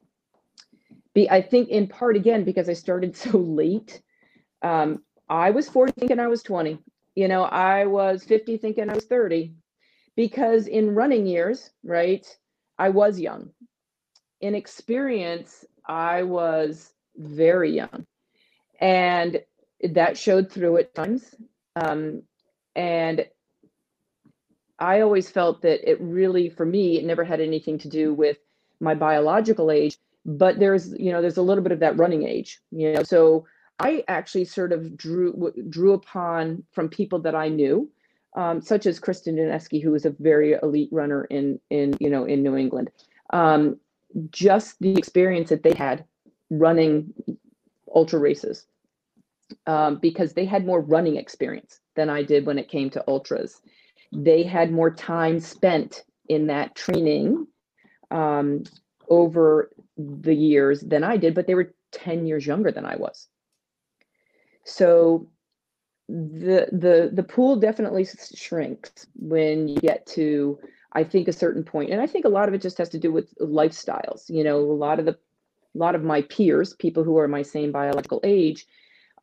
Be, I think in part again because I started so late. Um, I was 40 and I was 20. You know, I was 50 thinking I was 30 because in running years, right, I was young. In experience, I was very young. And that showed through at times. Um, and I always felt that it really, for me, it never had anything to do with my biological age, but there's, you know, there's a little bit of that running age, you know. So I actually sort of drew drew upon from people that I knew, um, such as Kristen Daneski, who was a very elite runner in in you know in New England. Um, just the experience that they had running ultra races, um, because they had more running experience than I did when it came to ultras they had more time spent in that training um, over the years than I did, but they were 10 years younger than I was. So the the the pool definitely shrinks when you get to I think a certain point. And I think a lot of it just has to do with lifestyles. You know, a lot of the a lot of my peers, people who are my same biological age,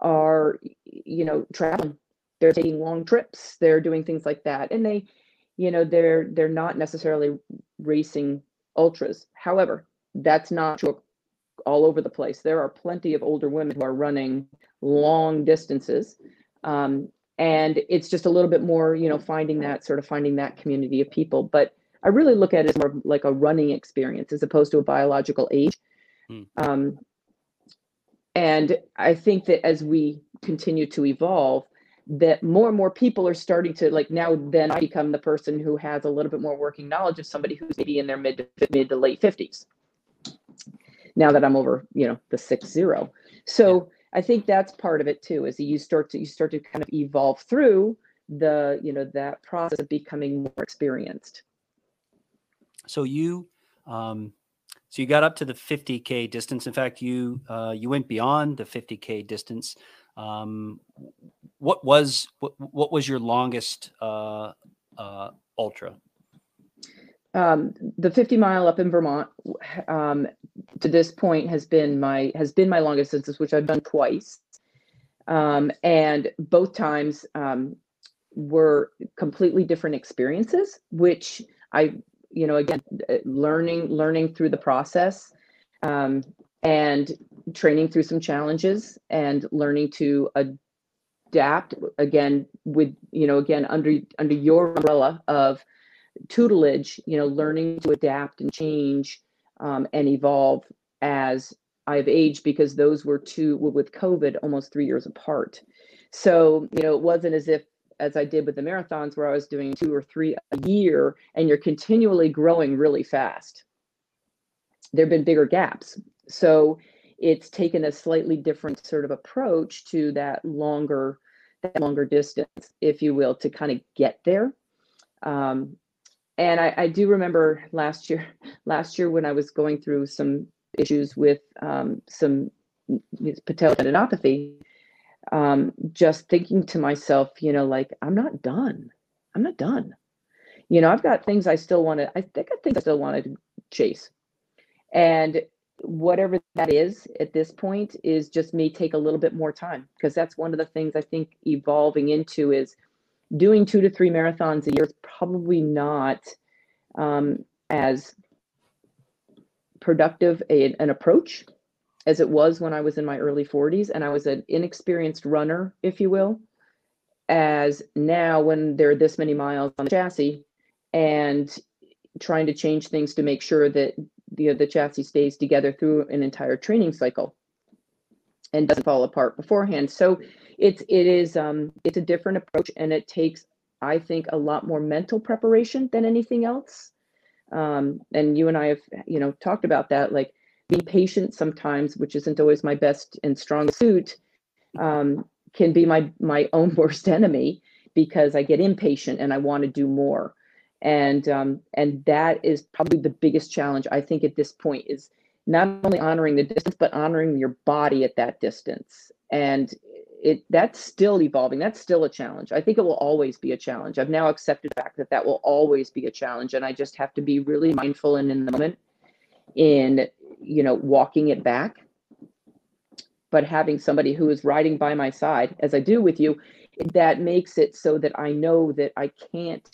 are you know traveling they're taking long trips they're doing things like that and they you know they're they're not necessarily racing ultras however that's not true all over the place there are plenty of older women who are running long distances um, and it's just a little bit more you know finding that sort of finding that community of people but i really look at it as more like a running experience as opposed to a biological age mm. um, and i think that as we continue to evolve that more and more people are starting to like now then I become the person who has a little bit more working knowledge of somebody who's maybe in their mid to mid to late 50s. Now that I'm over, you know, the six zero. So I think that's part of it too, is that you start to you start to kind of evolve through the, you know, that process of becoming more experienced. So you um so you got up to the 50k distance. In fact, you uh, you went beyond the 50k distance. Um, what was what, what was your longest uh, uh, ultra? Um, the 50 mile up in Vermont um, to this point has been my has been my longest distance, which I've done twice, um, and both times um, were completely different experiences, which I you know again uh, learning learning through the process um, and training through some challenges and learning to adapt again with you know again under under your umbrella of tutelage you know learning to adapt and change um, and evolve as i've aged because those were two with covid almost three years apart. So you know it wasn't as if as i did with the marathons where i was doing two or three a year and you're continually growing really fast. There have been bigger gaps. So it's taken a slightly different sort of approach to that longer that longer distance if you will to kind of get there. Um, and I, I, do remember last year last year when i was going through some issues with um, some patella tendinopathy um, just thinking to myself you know like i'm not done. I'm not done. You know i've got things i still want to i think i think i still want to chase. And whatever that is at this point is just me take a little bit more time because that's one of the things I think evolving into is doing two to three marathons a year is probably not um, as productive a, an approach as it was when I was in my early 40s and I was an inexperienced runner, if you will, as now when there are this many miles on the chassis and trying to change things to make sure that the, the chassis stays together through an entire training cycle and doesn't fall apart beforehand. So it's it is um, it's a different approach and it takes I think a lot more mental preparation than anything else. Um, and you and I have you know talked about that like being patient sometimes, which isn't always my best and strong suit, um, can be my my own worst enemy because I get impatient and I want to do more and um, and that is probably the biggest challenge I think at this point is not only honoring the distance but honoring your body at that distance. And it that's still evolving. That's still a challenge. I think it will always be a challenge. I've now accepted the fact that that will always be a challenge and i just have to be really mindful and in the moment in you know walking it back. But having somebody who is riding by my side as i do with you that makes it so that i know that i can't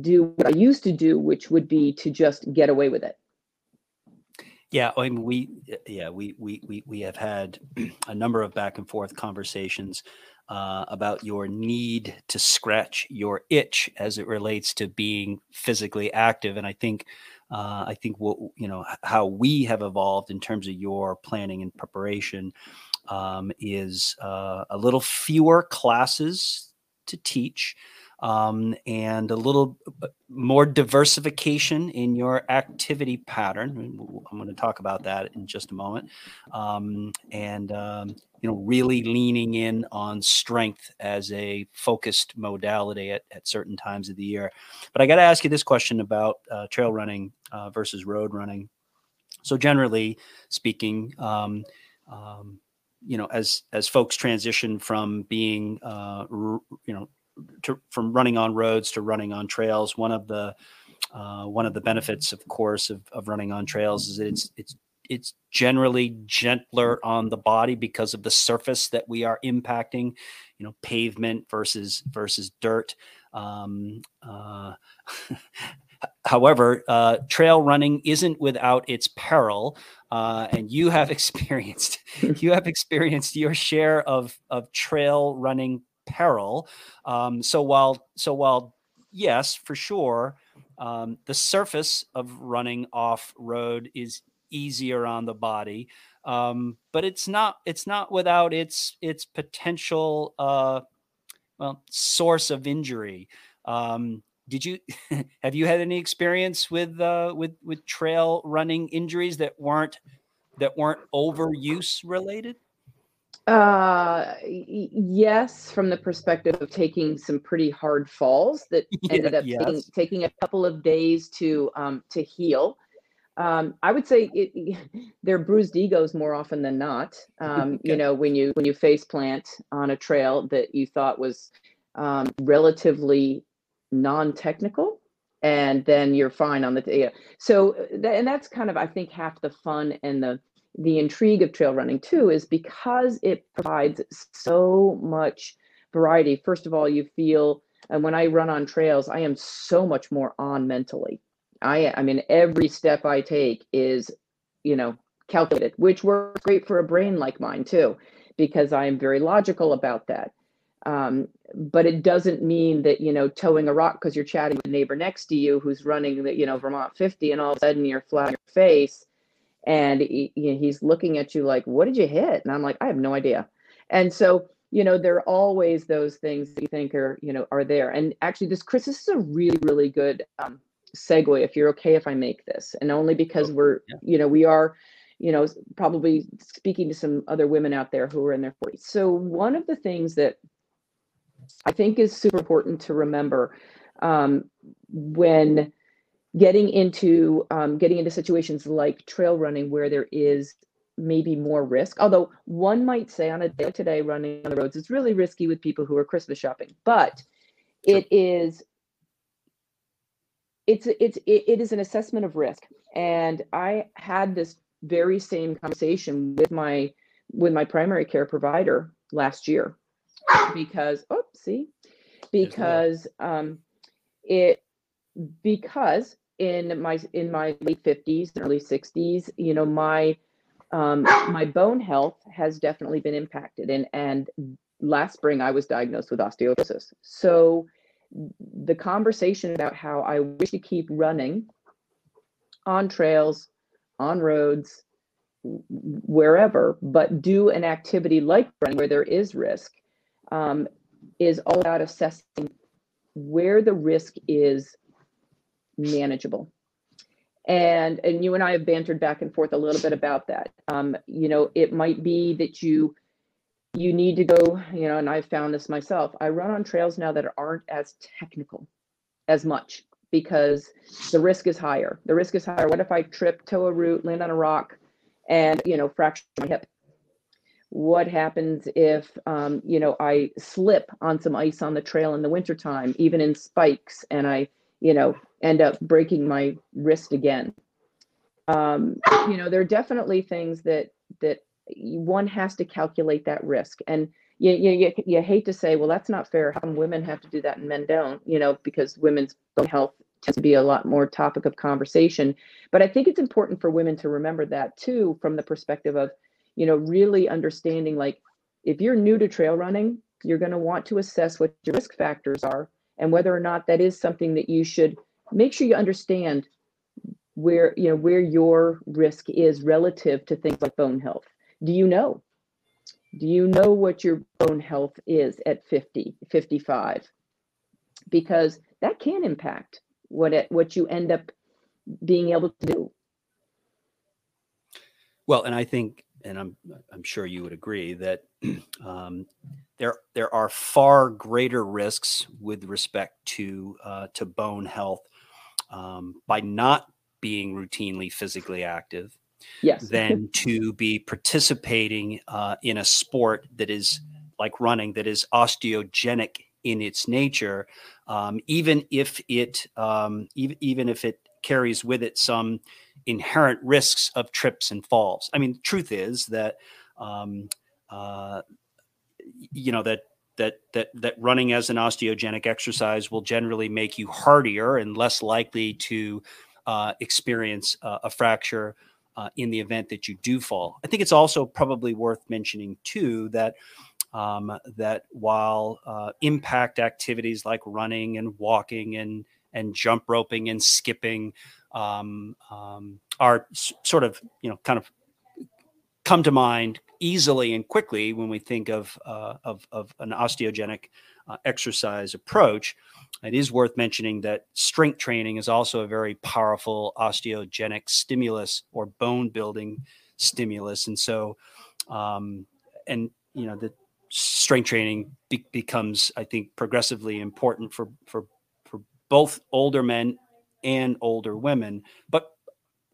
do what I used to do, which would be to just get away with it. Yeah, I mean, we yeah we we we we have had a number of back and forth conversations uh, about your need to scratch your itch as it relates to being physically active, and I think uh, I think what you know how we have evolved in terms of your planning and preparation um, is uh, a little fewer classes to teach um, and a little uh, more diversification in your activity pattern. I'm going to talk about that in just a moment. Um, and, um, you know, really leaning in on strength as a focused modality at, at certain times of the year. But I got to ask you this question about uh, trail running uh, versus road running. So, generally speaking, um, um, you know, as as folks transition from being, uh, you know, to, from running on roads to running on trails. One of the uh, one of the benefits, of course, of, of running on trails is that it's it's it's generally gentler on the body because of the surface that we are impacting. You know, pavement versus versus dirt. Um, uh, however, uh, trail running isn't without its peril, uh, and you have experienced you have experienced your share of of trail running peril. Um, so while so while yes, for sure, um, the surface of running off road is easier on the body, um, but it's not it's not without its its potential uh, well source of injury. Um, did you have you had any experience with uh, with with trail running injuries that weren't that weren't overuse related? Uh, yes, from the perspective of taking some pretty hard falls that ended up yes. taking, taking, a couple of days to um, to heal. Um, I would say it, they're bruised egos more often than not. Um, okay. You know, when you when you face plant on a trail that you thought was um, relatively non-technical, and then you're fine on the yeah. So, and that's kind of I think half the fun and the the intrigue of trail running too is because it provides so much variety. First of all, you feel, and when I run on trails, I am so much more on mentally. I, I mean, every step I take is, you know, calculated, which works great for a brain like mine too, because I am very logical about that. Um, but it doesn't mean that you know toeing a rock because you're chatting with a neighbor next to you who's running the you know Vermont 50, and all of a sudden you're flat on your face, and he, he's looking at you like, "What did you hit?" And I'm like, "I have no idea." And so you know there are always those things that you think are you know are there. And actually, this Chris, this is a really really good um, segue. If you're okay, if I make this, and only because oh, we're yeah. you know we are you know probably speaking to some other women out there who are in their 40s. So one of the things that I think is super important to remember um, when getting into um, getting into situations like trail running where there is maybe more risk. Although one might say on a day like today running on the roads, it's really risky with people who are Christmas shopping, but sure. it is it's it's it is an assessment of risk. And I had this very same conversation with my with my primary care provider last year because oh see because um it because in my in my late 50s and early 60s you know my um my bone health has definitely been impacted. And and last spring i was diagnosed with osteoporosis. So the conversation about how i wish to keep running on trails on roads wherever but do an activity like running where there is risk um, is all about assessing where the risk is manageable. And and you and I have bantered back and forth a little bit about that. Um, you know, it might be that you you need to go, you know, and I've found this myself. I run on trails now that aren't as technical as much because the risk is higher. The risk is higher. What if I trip, toe a root, land on a rock, and you know, fracture my hip? what happens if um, you know i slip on some ice on the trail in the wintertime even in spikes and i you know end up breaking my wrist again. Um, you know there are definitely things that that one has to calculate that risk. And you, you, you, hate to say well that's not fair how women have to do that and men don't you know because women's health tends to be a lot more topic of conversation. But i think it's important for women to remember that too from the perspective of you know, really understanding like if you're new to trail running, you're going to want to assess what your risk factors are and whether or not that is something that you should make sure you understand where you know where your risk is relative to things like bone health. Do you know? Do you know what your bone health is at 50 55 because that can impact what it, what you end up being able to do. Well and i think and I'm I'm sure you would agree that um, there there are far greater risks with respect to uh, to bone health um, by not being routinely physically active yes. than to be participating uh, in a sport that is like running that is osteogenic in its nature, um, even if it um, even, even if it carries with it some inherent risks of trips and falls. I mean, truth is that um, uh, you know that that that that running as an osteogenic exercise will generally make you hardier and less likely to uh, experience uh, a fracture uh, in the event that you do fall. I think it's also probably worth mentioning too that um, that while uh, impact activities like running and walking and and jump roping and skipping um, um, are s- sort of you know kind of come to mind easily and quickly when we think of uh, of, of, an osteogenic uh, exercise approach. It is worth mentioning that strength training is also a very powerful osteogenic stimulus or bone building stimulus, and so um, and you know the strength training be- becomes, I think, progressively important for for both older men and older women. But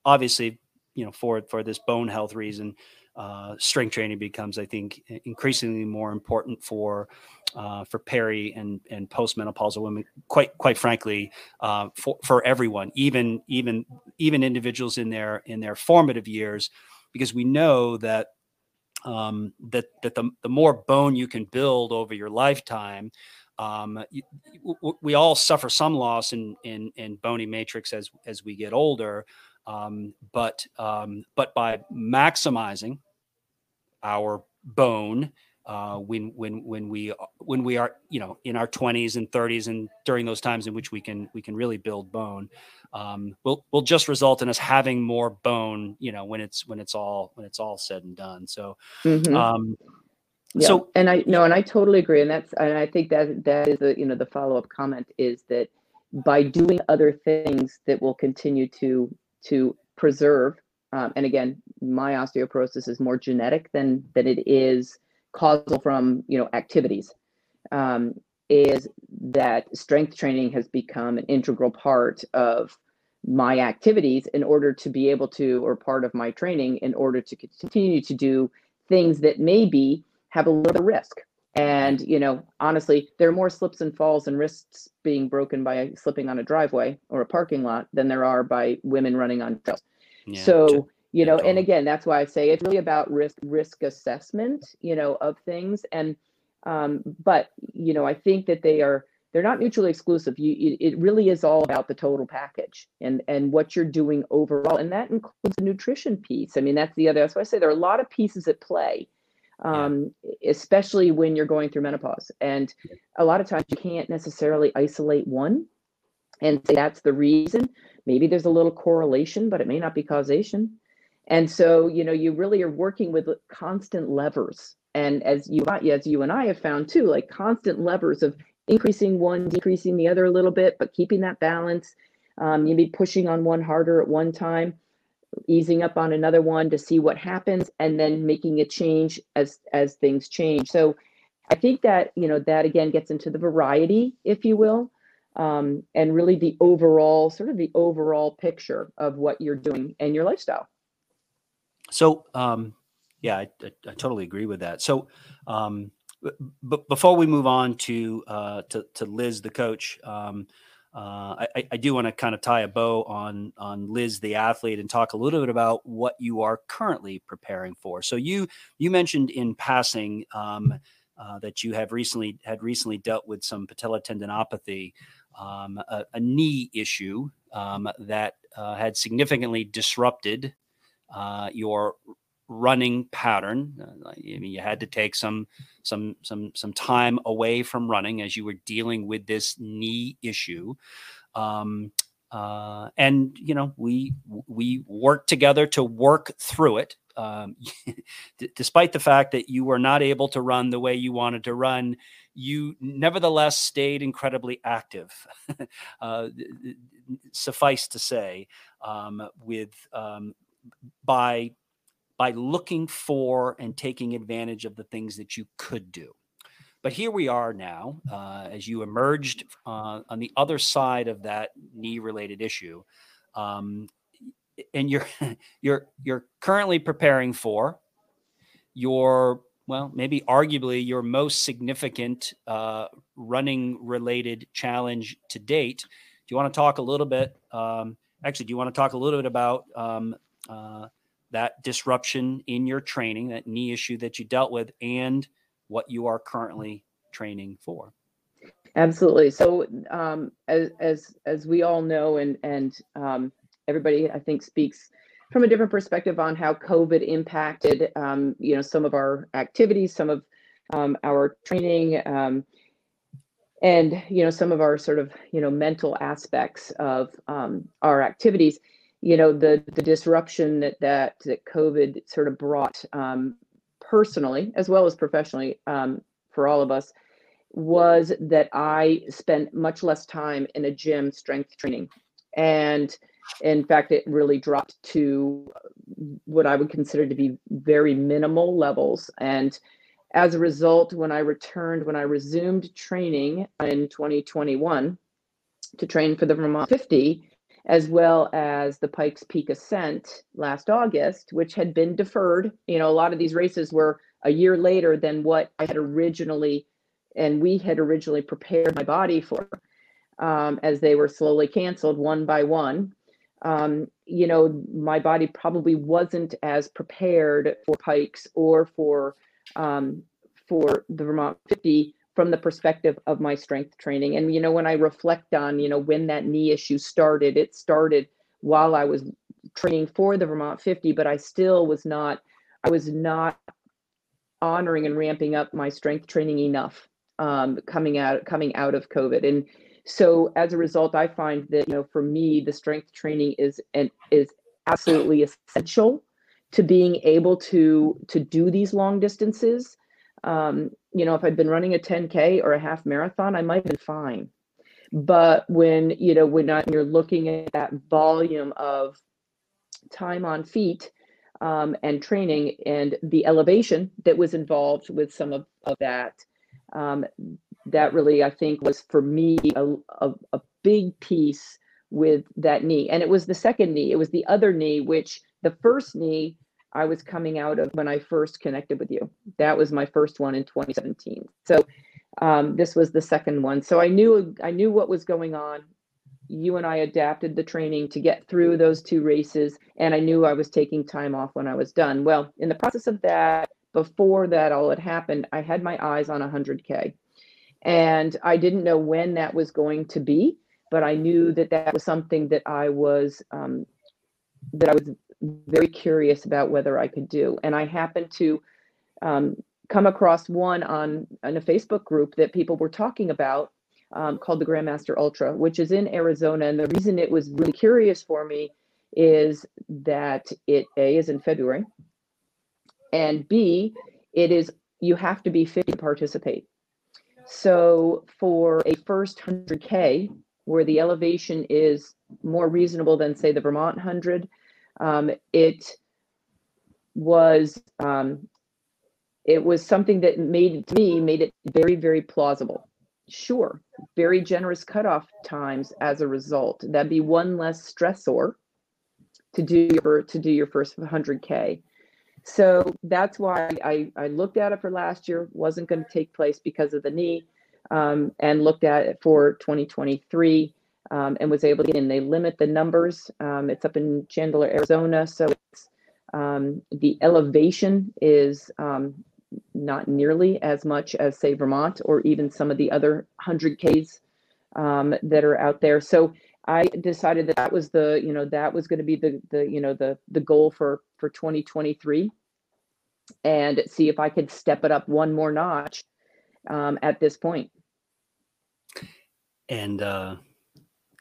obviously, you know, for for this bone health reason, uh, strength training becomes, I think, increasingly more important for uh, for peri and and postmenopausal women. Quite quite frankly, uh, for for everyone, even even even individuals in their in their formative years. because we know that um, that that the, the more bone you can build over your lifetime um, we all suffer some loss in, in, in bony matrix as as we get older, um, but um, but by maximizing our bone uh, when when when we when we are you know in our 20s and 30s and during those times in which we can we can really build bone um, will will just result in us having more bone you know when it's when it's all when it's all said and done so mm-hmm. um, yeah. So, and I no, and I totally agree, and that's and I think that that is the you know the follow up comment is that by doing other things that will continue to to preserve, um, and again, my osteoporosis is more genetic than than it is causal from you know activities. Um, is that strength training has become an integral part of my activities in order to be able to, or part of my training in order to continue to do things that maybe have a little risk. And, you know, honestly, there are more slips and falls and wrists being broken by slipping on a driveway or a parking lot than there are by women running on trails. Yeah, so, you know, and again, that's why I say it's really about risk risk assessment, you know, of things. And um, but you know, I think that they are they're not mutually exclusive. You it, it really is all about the total package and and what you're doing overall. And that includes the nutrition piece. I mean, that's the other that's why I say there are a lot of pieces at play um, yeah. especially when you're going through menopause. And a lot of times you can't necessarily isolate one and say that's the reason. Maybe there's a little correlation, but it may not be causation. And so, you know, you really are working with constant levers. And as you as you and I have found too, like constant levers of increasing one, decreasing the other a little bit, but keeping that balance. Um, maybe pushing on one harder at one time easing up on another one to see what happens and then making a change as as things change. So i think that you know that again gets into the variety if you will um, and really the overall sort of the overall picture of what you're doing and your lifestyle. So um, yeah I, I, I, totally agree with that. So um, but before we move on to uh, to, to liz the coach um, uh, I, I, do want to kind of tie a bow on on Liz the athlete and talk a little bit about what you are currently preparing for. So you you mentioned in passing um, uh, that you have recently had recently dealt with some patella tendinopathy, um, a, a, knee issue um, that uh, had significantly disrupted uh, your running pattern. Uh, I mean, you had to take some some some some time away from running as you were dealing with this knee issue. Um, uh, and you know, we we worked together to work through it. Um, d- despite the fact that you were not able to run the way you wanted to run, you nevertheless stayed incredibly active. uh, suffice to say, um, with um, by by looking for and taking advantage of the things that you could do. But here we are now, uh, as you emerged uh, on the other side of that knee-related issue, um, and you're you're you're currently preparing for your well, maybe arguably your most significant uh, running-related challenge to date. Do you want to talk a little bit? Um, actually, do you want to talk a little bit about um, uh, that disruption in your training, that knee issue that you dealt with, and what you are currently training for. Absolutely. So, um, as as as we all know, and and um, everybody I think speaks from a different perspective on how COVID impacted, um, you know, some of our activities, some of um, our training, um, and you know, some of our sort of you know mental aspects of um, our activities you know the the disruption that that, that COVID sort of brought um, personally as well as professionally um, for all of us was that I spent much less time in a gym strength training, and in fact, it really dropped to what I would consider to be very minimal levels. And as a result, when I returned, when I resumed training in 2021 to train for the Vermont 50, as well as the Pikes Peak Ascent last August, which had been deferred. You know, a lot of these races were a year later than what I had originally and we had originally prepared my body for um, as they were slowly canceled one by one. um, you know, my body probably wasn't as prepared for pikes or for um, for the Vermont 50 from the perspective of my strength training. And you know, when I reflect on, you know, when that knee issue started, it started while I was training for the Vermont 50, but I still was not I was not honoring and ramping up my strength training enough um, coming out coming out of COVID. And so as a result, I find that you know for me the strength training is and is absolutely essential to being able to to do these long distances. Um, you know, if I'd been running a 10k or a half marathon, I might have been fine. But when you know when you're looking at that volume of time on feet um, and training and the elevation that was involved with some of, of that, um, that really I think was for me a, a, a big piece with that knee. And it was the second knee. It was the other knee, which the first knee I was coming out of when I first connected with you. That was my first one in 2017. So um, this was the second one. So I knew I knew what was going on. You and I adapted the training to get through those two races, and I knew I was taking time off when I was done. Well, in the process of that, before that all had happened, I had my eyes on 100K. And I didn't know when that was going to be, but I knew that that was something that I was um, that I was very curious about whether I could do. And I happened to um, come across one on, on a Facebook group that people were talking about um, called the Grandmaster Ultra, which is in Arizona. And the reason it was really curious for me is that it A is in February, and B, it is you have to be fit to participate. So for a first 100K, where the elevation is more reasonable than, say, the Vermont 100, um, it was um, it was something that made to me made it very very plausible. Sure, very generous cutoff times as a result. That'd be one less stressor to do your to do your first 100k. So that's why I, I looked at it for last year, wasn't going to take place because of the knee, um, and looked at it for 2023 um, and was able to get in. They limit the numbers. Um, it's up in Chandler, Arizona. So um, the elevation is um, not nearly as much as, say, Vermont or even some of the other 100Ks um, that are out there. So I decided that that was the, you know, that was going to be the, the, you know, the, the goal for, for 2023 and see if I could step it up one more notch um, at this point. And uh,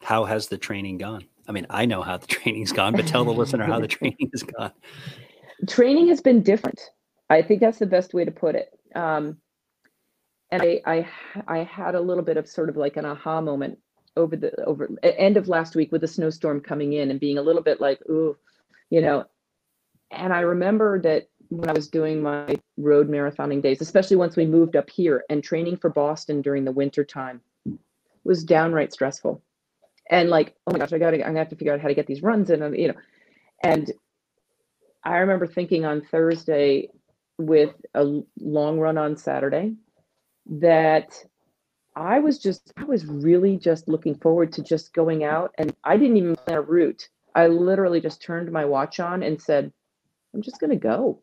how has the training gone? I mean, I know how the training's gone, but tell the listener how the training has gone. Training has been different. I think that's the best way to put it. Um, and I, I, I had a little bit of sort of like an aha moment over the over end of last week with the snowstorm coming in and being a little bit like, ooh, you know. And I remember that when I was doing my road marathoning days, especially once we moved up here and training for Boston during the winter time was downright stressful. And like, oh my gosh, I gotta, I'm gonna have to figure out how to get these runs in, and you know. And I remember thinking on Thursday with a long run on Saturday that I was just, I was really just looking forward to just going out and I didn't even plan a route. I literally just turned my watch on and said, I'm just to go.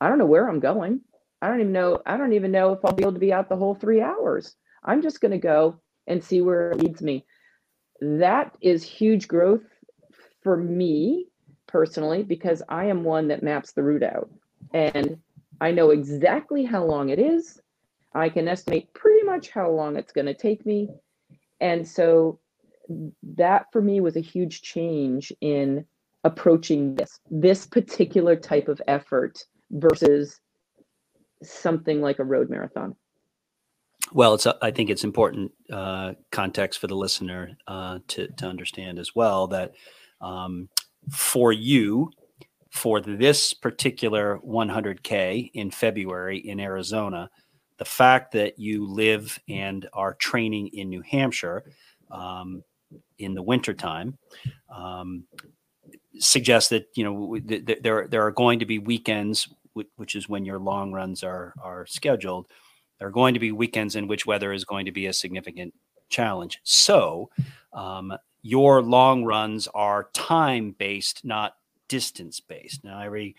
I don't know where I'm going. I don't even know. I don't even know if I'll be able to be out the whole three hours. I'm just to go and see where it leads me. That is huge growth for me personally because I am one that maps the route out and I know exactly how long it is. I can estimate pretty much how long it's going to take me. And so that for me was a huge change in approaching this this particular type of effort versus something like a road marathon well it's i think it's important uh, context for the listener uh, to, to understand as well that um, for you for this particular 100k in february in arizona the fact that you live and are training in new hampshire um, in the wintertime um, suggests that you know th- th- there there are going to be weekends, which is when your long runs are are scheduled. There are going to be weekends in which weather is going to be a significant challenge. So, um, your long runs are time based, not distance based. Now, every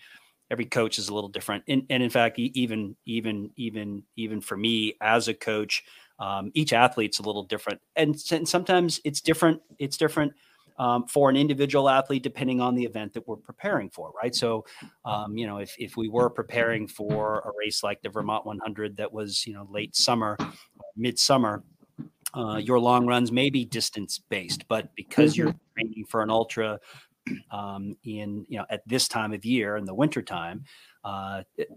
every coach is a little different, and, and in fact, even even even even for me as a coach, um, each athlete's a little different, and, and sometimes it's different. It's different um, for an individual athlete depending on the event that we're preparing for, right? So, um, you know, if if we were preparing for a race like the Vermont 100 that was you know late summer, midsummer. Uh, your long runs may be distance based, but because mm-hmm. you're training for an ultra um, in you know at this time of year in the wintertime, uh, it,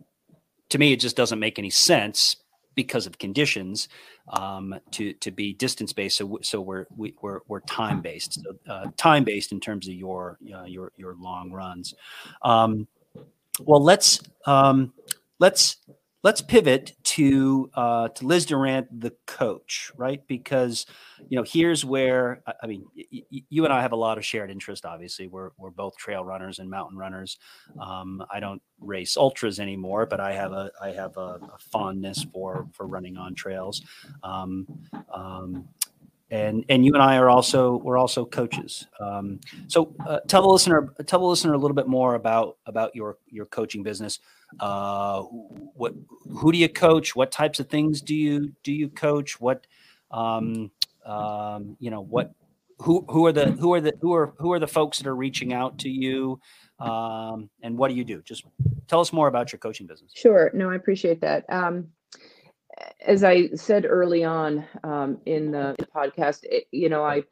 to me it just doesn't make any sense because of conditions um, to to be distance based. So so we're we, are we're, we're time based. So uh, time based in terms of your uh, your your long runs. Um, well, let's um, let's let's pivot to uh, to Liz Durant, the coach, right? Because you know here's where I mean, y- y- you and I have a lot of shared interest. Obviously, we're we're both trail runners and mountain runners. Um, I don't race ultras anymore, but I have a I have a, a fondness for for running on trails. Um, um, and and you and I are also we're also coaches. Um, so uh, tell the listener tell the listener a little bit more about about your your coaching business. Uh, what who do you coach? What types of things do you do you coach? What um, um, you know what who who are the who are the who are who are the folks that are reaching out to you um, and what do you do? Just tell us more about your coaching business. Sure. No, I appreciate that. Um, as I said early on um, in the podcast, it, you know, I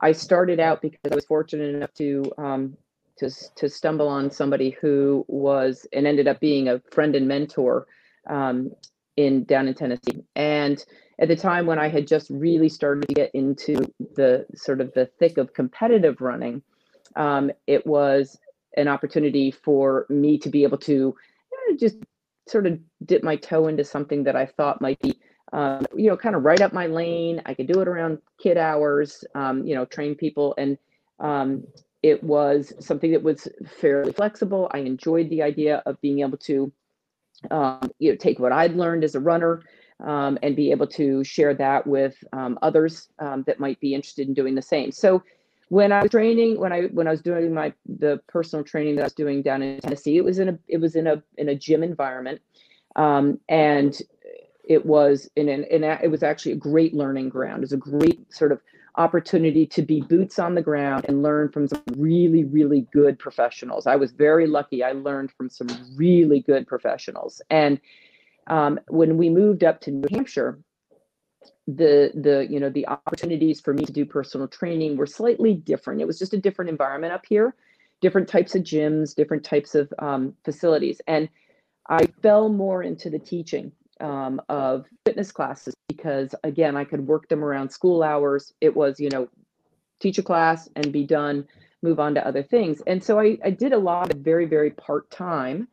I started out because I was fortunate enough to um, to to stumble on somebody who was and ended up being a friend and mentor um, in down in Tennessee. And at the time when I had just really started to get into the sort of the thick of competitive running, um, it was an opportunity for me to be able to you know, just sort of dip my toe into something that I thought might be, um, you know, kind of right up my lane. I could do it around kid hours, um, you know, train people. And um, it was something that was fairly flexible. I enjoyed the idea of being able to, um, you know, take what I'd learned as a runner um, and be able to share that with um, others that might be interested in doing the same. So when I was training, when I when I was doing my the personal training that I was doing down in Tennessee, it was in a it was in a in a gym environment, um, and it was in an in a, it was actually a great learning ground. It was a great sort of opportunity to be boots on the ground and learn from some really really good professionals. I was very lucky. I learned from some really good professionals, and um, when we moved up to New Hampshire, the the you know the opportunities for me to do personal training were slightly different it was just a different environment up here different types of gyms different types of um, facilities and i fell more into the teaching um, of fitness classes because again i could work them around school hours. It was you know teach a class and be done move on to other things. And so i, I did a lot of very very part-time.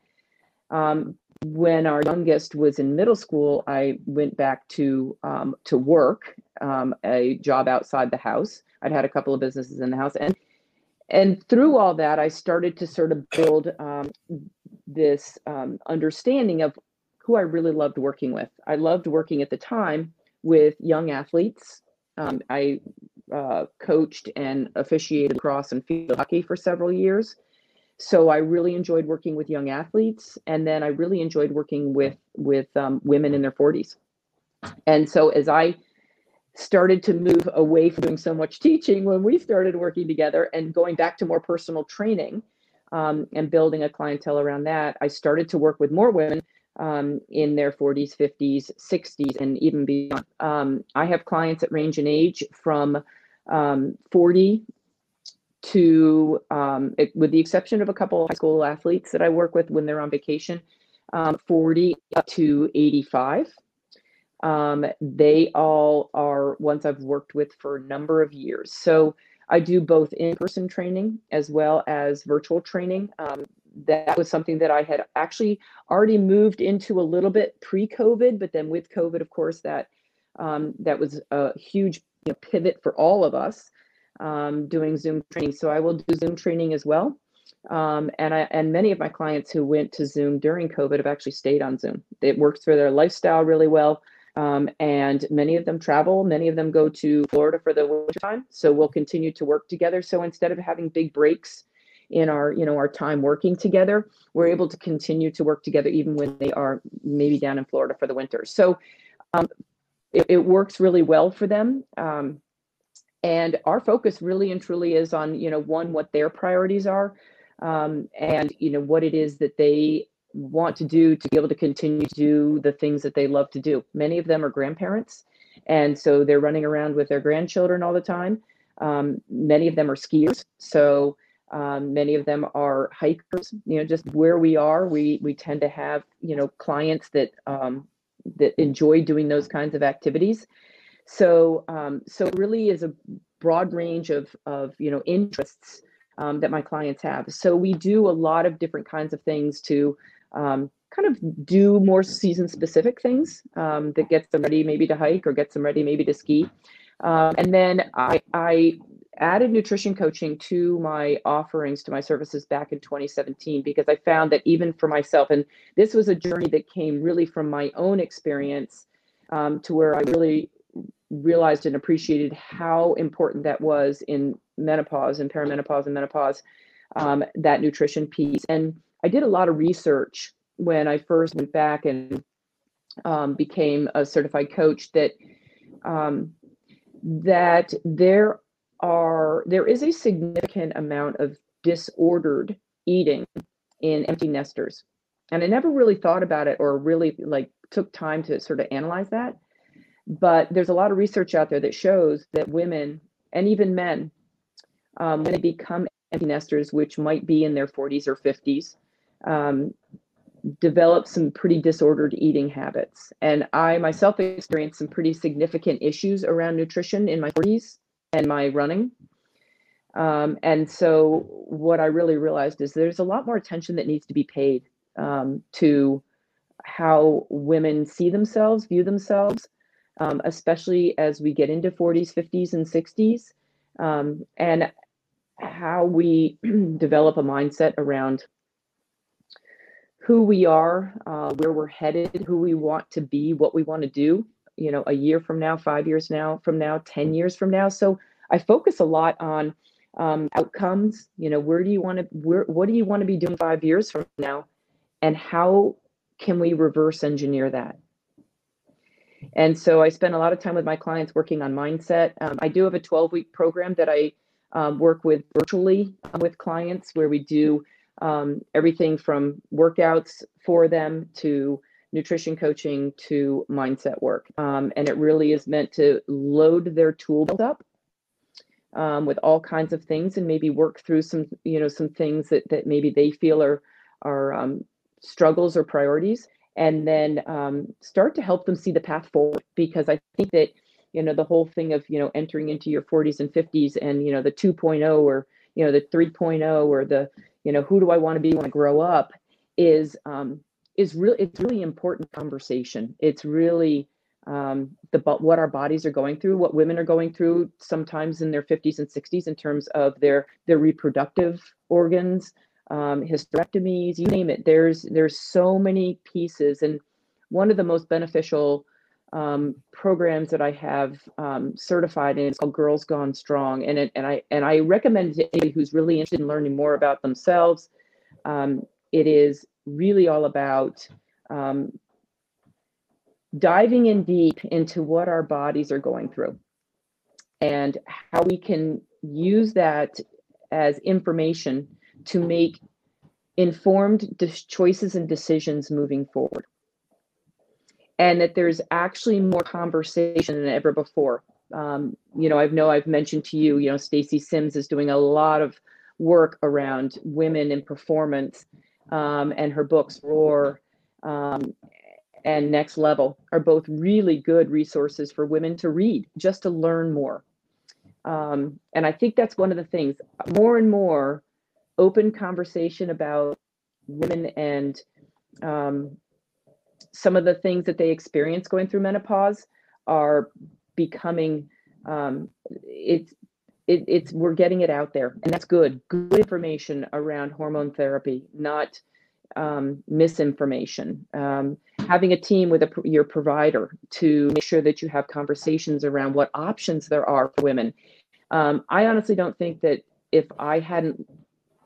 Um, when our youngest was in middle school, I went back to um, to work um, a job outside the house. I'd had a couple of businesses in the house, and and through all that, I started to sort of build um, this um, understanding of who I really loved working with. I loved working at the time with young athletes. Um, I uh, coached and officiated cross and field hockey for several years so I really enjoyed working with young athletes, and then I really enjoyed working with with um, women in their 40s. And so as I started to move away from doing so much teaching when we started working together and going back to more personal training um, and building a clientele around that, I started to work with more women um, in their 40s, 50s, 60s, and even beyond. Um, I have clients that range in age from um, 40 to, um, it, with the exception of a couple high school athletes that I work with when they're on vacation, um, 40 up to 85. Um, they all are ones I've worked with for a number of years. So I do both in person training as well as virtual training. That was something that I had actually already moved into a little bit pre COVID, but then with COVID, of course, that um, that was a huge you know, pivot for all of us um, doing Zoom training. So I will do Zoom training as well. Um, and I and many of my clients who went to Zoom during COVID have actually stayed on Zoom. It works for their lifestyle really well. Um, and many of them travel. Many of them go to Florida for the winter time. So we'll continue to work together. So instead of having big breaks in our, you know, our time working together, we're able to continue to work together even when they are maybe down in Florida for the winter. So um, it, it, works really well for them. Um, and our focus really and truly is on, you know, one, what their priorities are, um, and you know what it is that they want to do to be able to continue to do the things that they love to do. Many of them are grandparents, and so they're running around with their grandchildren all the time. Um, many of them are skiers, so um, many of them are hikers. You know, just where we are, we we tend to have you know clients that um, that enjoy doing those kinds of activities. So um, so really is a broad range of of you know interests um, that my clients have. So we do a lot of different kinds of things to um, kind of do more season specific things um, that gets them ready maybe to hike or gets them ready maybe to ski. And then I, I added nutrition coaching to my offerings to my services back in 2017 because I found that even for myself, and this was a journey that came really from my own experience um, to where I really realized and appreciated how important that was in menopause and perimenopause and menopause, um, that nutrition piece. And I did a lot of research when I first went back and um, became a certified coach that um, that there are there is a significant amount of disordered eating in empty nesters. And i never really thought about it or really like took time to sort of analyze that. But there's a lot of research out there that shows that women and even men um, when they become empty nesters, which might be in their 40s or 50s, um, develop some pretty disordered eating habits. And I myself experienced some pretty significant issues around nutrition in my 40s and my running. Um, and so, what I really realized is there's a lot more attention that needs to be paid um, to how women see themselves, view themselves, um, especially as we get into 40s, 50s, and 60s. Um, and how we develop a mindset around who we are, uh, where we're headed, who we want to be, what we want to do, you know, a year from now, five years now from now, 10 years from now. So I focus a lot on um, outcomes, you know, where do you want to, where, what do you want to be doing five years from now? And how can we reverse engineer that? And so I spend a lot of time with my clients working on mindset. Um, I do have a 12 week program that I um, work with virtually um, with clients where we do um, everything from workouts for them to nutrition coaching to mindset work. Um, and it really is meant to load their tool up um, with all kinds of things and maybe work through some, you know, some things that, that maybe they feel are, are um, struggles or priorities and then start to help them see the path forward because I think that you know the whole thing of you know entering into your 40s and 50s and you know the 2.0 or you know the 3.0 or the you know who do i want to be when i grow up is um is really it's really important conversation it's really um the but what our bodies are going through what women are going through sometimes in their 50s and 60s in terms of their their reproductive organs um, hysterectomies you name it there's there's so many pieces and one of the most beneficial um, programs that I have um, certified in. It's called Girls Gone Strong, and it, and I and I recommend to anybody who's really interested in learning more about themselves. Um, it is really all about um, diving in deep into what our bodies are going through, and how we can use that as information to make informed choices and decisions moving forward and that there's actually more conversation than ever before. Um, you know, I know I've mentioned to you, you know, Stacy Sims is doing a lot of work around women in performance, um, and her books Roar um, and Next Level are both really good resources for women to read, just to learn more. Um, and I think that's one of the things. More and more open conversation about women and um, some of the things that they experience going through menopause are becoming um, it's it, it's we're getting it out there and that's good good information around hormone therapy not um, misinformation um, having a team with a, your provider to make sure that you have conversations around what options there are for women. Um, I honestly don't think that if I hadn't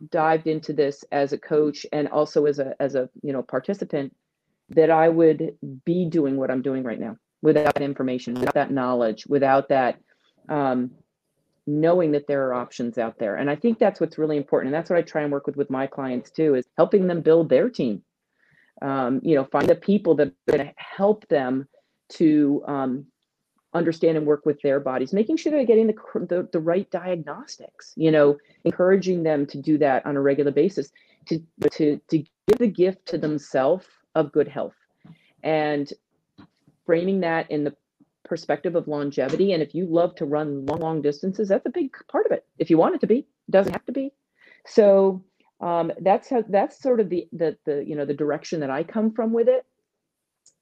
dived into this as a coach and also as a as a you know participant, that I would be doing what I'm doing right now without information, without that knowledge, without that um, knowing that there are options out there. And I think that's what's really important. And that's what I try and work with with my clients too, is helping them build their team. Um, you know, find the people that are going to help them to um, understand and work with their bodies, making sure they're getting the, the, the right diagnostics. You know, encouraging them to do that on a regular basis, to to to give the gift to themselves of good health, and framing that in the perspective of longevity. And if you love to run long, long distances, that's a big part of it. If you want it to be, it doesn't have to be. So um, that's how that's sort of the the the you know the direction that I come from with it.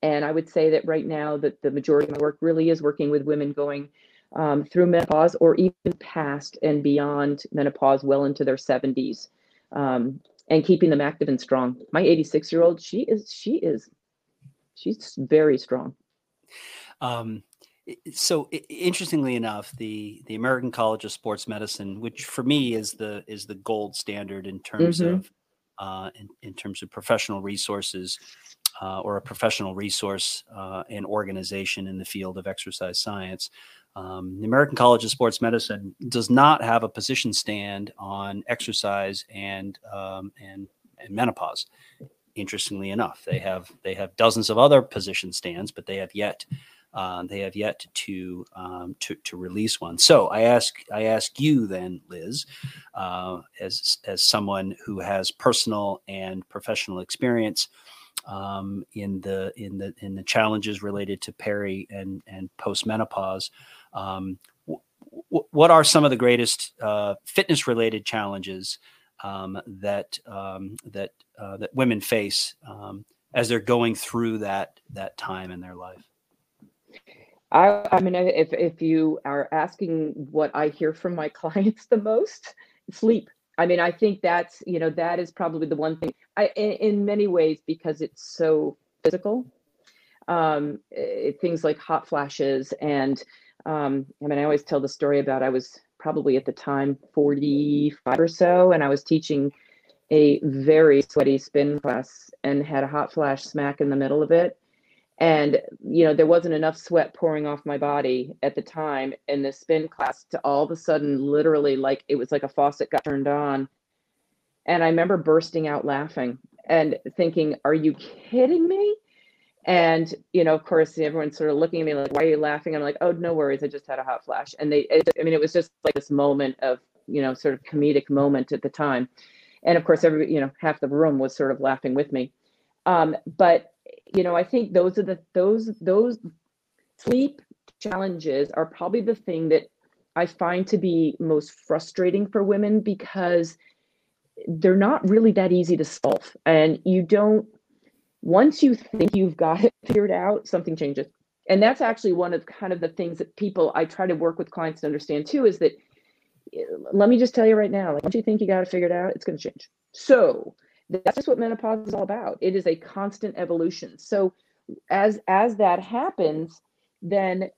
And I would say that right now that the majority of my work really is working with women going um, through menopause or even past and beyond menopause, well into their 70s, um, and keeping them active and strong. My 86 year old, she is she is she's very strong. Um, so interestingly enough, the the American College of Sports Medicine, which for me is the is the gold standard in terms mm-hmm. of uh, in, in terms of professional resources uh, or a professional resource uh, and organization in the field of exercise science. Um, the American College of Sports Medicine does not have a position stand on exercise and um, and and menopause. Interestingly enough, they have they have dozens of other position stands, but they have yet uh, they have yet to, um, to to release one. So I ask I ask you then, Liz, uh, as as someone who has personal and professional experience um, in the in the in the challenges related to peri and and postmenopause. Um, what are some of the greatest uh, fitness related challenges um, that um, that uh, that women face um, as they're going through that that time in their life? I, I mean, if if you are asking what I hear from my clients the most, sleep. I mean, I think that's you know that is probably the one thing. I in, in many ways because it's so physical. Um, it, things like hot flashes and um, I mean, I always tell the story about I was probably at the time 45 or so, and I was teaching a very sweaty spin class and had a hot flash smack in the middle of it and you know there wasn't enough sweat pouring off my body at the time in the spin class to all of a sudden literally like it was like a faucet got turned on. And i remember bursting out laughing and thinking are you kidding me? And you know of course everyone's sort of looking at me like why are you laughing? I'm like oh no worries. I just had a hot flash. And they it, i mean it was just like this moment of you know sort of comedic moment at the time. And of course every you know half the room was sort of laughing with me. Um, but you know, I think those are the those those sleep challenges are probably the thing that I find to be most frustrating for women because they're not really that easy to solve. And you don't once you think you've got it figured out, something changes. And that's actually one of kind of the things that people I try to work with clients to understand too is that eh, let me just tell you right now, like once you think you got it figured out, it's going to change. So that's just what menopause is all about. It is a constant evolution. So as as that happens then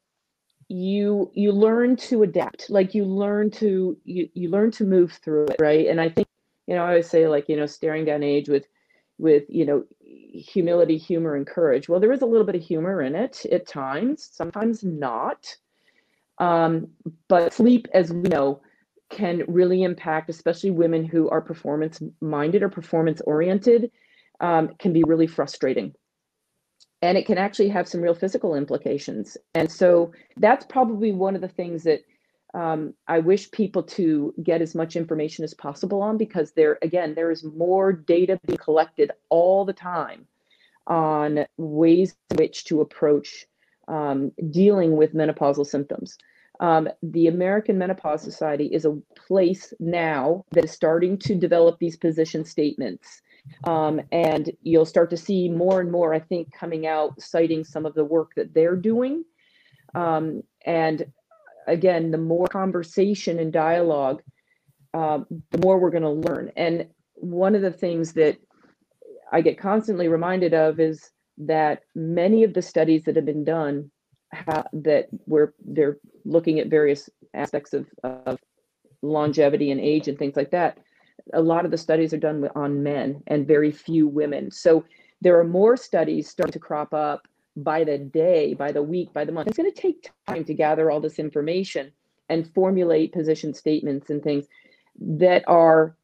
you you learn to adapt. Like you learn to you, you learn to move through it right? And i think you know i always say like you know staring down age with with you know humility humor and courage. Well there is a little bit of humor in it at times sometimes not. Um but sleep as we know can really impact, especially women who are performance minded or performance oriented, um, can be really frustrating. And it can actually have some real physical implications. And so that's probably one of the things that um, I wish people to get as much information as possible on because there, again, there is more data being collected all the time on ways in which to approach um, dealing with menopausal symptoms. Um, the American Menopause Society is a place now that is starting to develop these position statements. Um, and you'll start to see more and more, I think, coming out citing some of the work that they're doing. Um, and again, the more conversation and dialogue, uh, the more we're going to learn. And one of the things that I get constantly reminded of is that many of the studies that have been done ha- that where they're looking at various aspects of, of longevity and age and things like that. A lot of the studies are done on men and very few women. So there are more studies starting to crop up by the day by the week by the month. It's going to take time to gather all this information and formulate position statements and things that are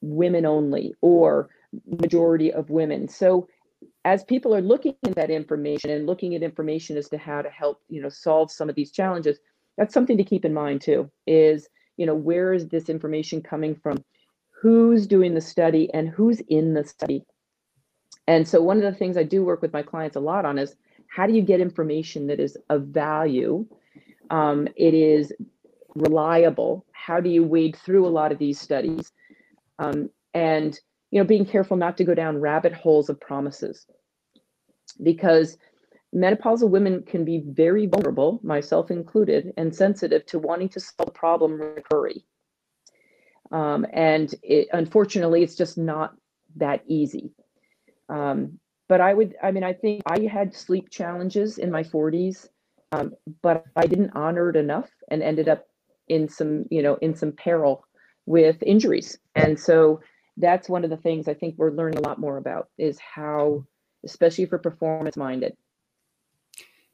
women only or majority of women. So as people are looking at that information and looking at information as to how to help you know solve some of these challenges that's something to keep in mind too is you know where is this information coming from? Who's doing the study and who's in the study? And so one of the things i do work with my clients a lot on is how do you get information that is of value? Um, it is reliable. How do you wade through a lot of these studies? Um, and you know being careful not to go down rabbit holes of promises. Because menopausal women can be very vulnerable myself included and sensitive to wanting to solve the problem in a hurry. Um, and it, unfortunately it's just not that easy. Um, but i would i mean i think i had sleep challenges in my 40s um, but i didn't honor it enough and ended up in some you know in some peril with injuries. And so that's one of the things i think we're learning a lot more about is how especially for performance minded.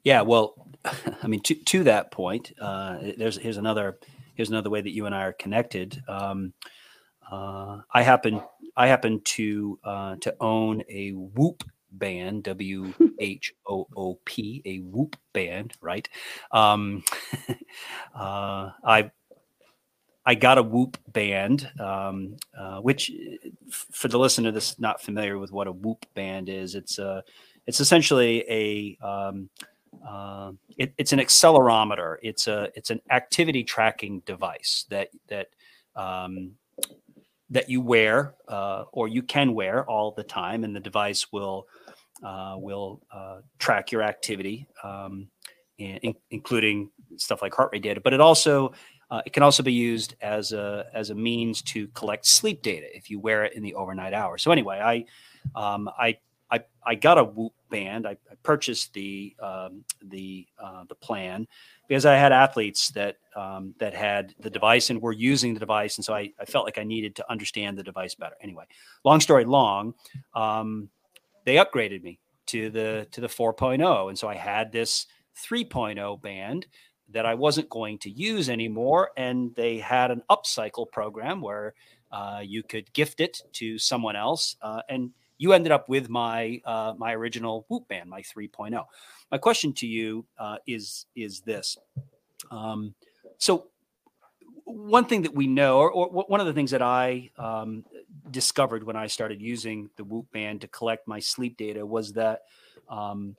Yeah well i mean to, to that point uh, there's here's another here's another way that you and i are connected. Um, uh, i happen i happen to uh, to own a whoop band w h o o p a whoop band right? Um, uh, i I got a Whoop band, um, uh, which, for the listener that's not familiar with what a Whoop band is, it's a, uh, it's essentially a, um, uh, it, it's an accelerometer. It's a, it's an activity tracking device that that um, that you wear uh, or you can wear all the time, and the device will uh, will uh, track your activity, um, in, including stuff like heart rate data. But it also uh, it can also be used as a as a means to collect sleep data if you wear it in the overnight hours. So anyway, I um, I, I I got a Whoop band. I, I purchased the um, the uh, the plan because I had athletes that um, that had the device and were using the device, and so I, I felt like I needed to understand the device better. Anyway, long story long, um, they upgraded me to the to the 4.0, and so I had this 3.0 band that I wasn't going to use anymore. And they had an upcycle program where uh, you could gift it to someone else. Uh, and you ended up with my uh, my original Whoop band, my 3.0. My question to you uh, is is this. Um, so one thing that we know, or, or, one of the things that I um, discovered when I started using the Whoop band to collect my sleep data was that um,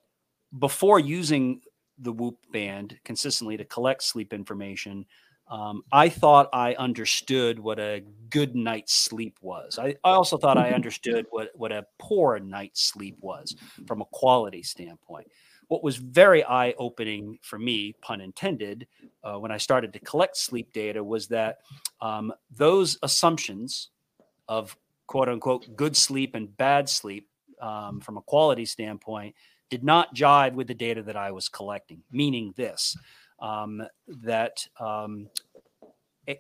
before using the Whoop band consistently to collect sleep information, um, I thought I understood what a good night's sleep was. I, I also thought I understood what, what a poor night's sleep was from a quality standpoint. What was very eye opening for me, pun intended, uh, when I started to collect sleep data was that um, those assumptions of quote unquote good sleep and bad sleep um, from a quality standpoint did not jive with the data that I was collecting, meaning this um, that um, a,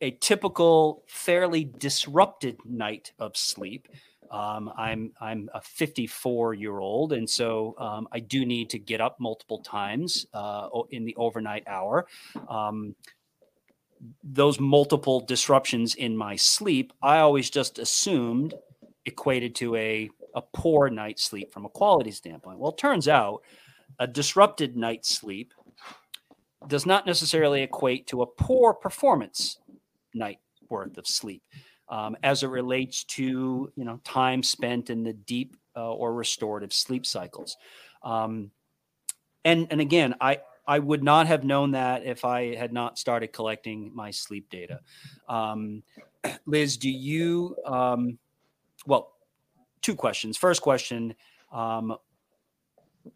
a, typical, fairly disrupted night of sleep. Um, I'm I'm a 54 year old, and so um, I do need to get up multiple times uh, in the overnight hour um, those multiple disruptions in my sleep, I always just assumed equated to a a poor night's sleep from a quality standpoint. Well, it turns out a disrupted night's sleep does not necessarily equate to a poor performance night worth of sleep um, as it relates to you know time spent in the deep uh, or restorative sleep cycles. Um, and and again, I I would not have known that if I had not started collecting my sleep data. Um, Liz, do you? Um, well, two questions. First question, um,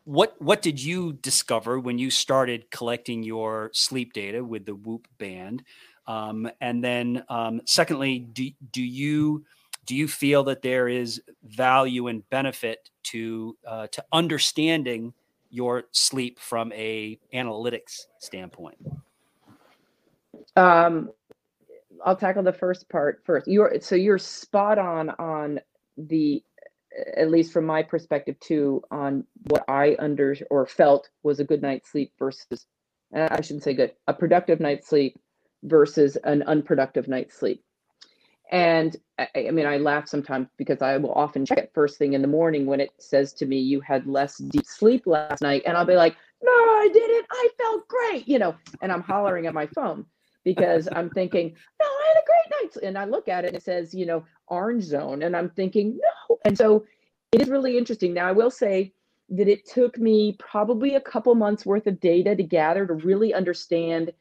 what what did you discover when you started collecting your sleep data with the Whoop band? Um, and then, um, secondly, do do you do you feel that there is value and benefit to uh, to understanding your sleep from a analytics standpoint? Um, I'll tackle the first part first. You're so you're spot on on the at least from my perspective too on what I under or felt was a good night's sleep versus uh, I shouldn't say good a productive night's sleep versus an unproductive night's sleep. And I, I, mean, I laugh sometimes because I will often check it first thing in the morning when it says to me, You had less deep sleep last night. And I'll be like, No, I didn't. I felt great, you know, and I'm hollering at my phone because I'm thinking, No, I had a great night. And I look at it and it says, you know, orange zone. And I'm thinking, No. And so it is really interesting. Now, I will say that it took me probably a couple months worth of data to gather to really understand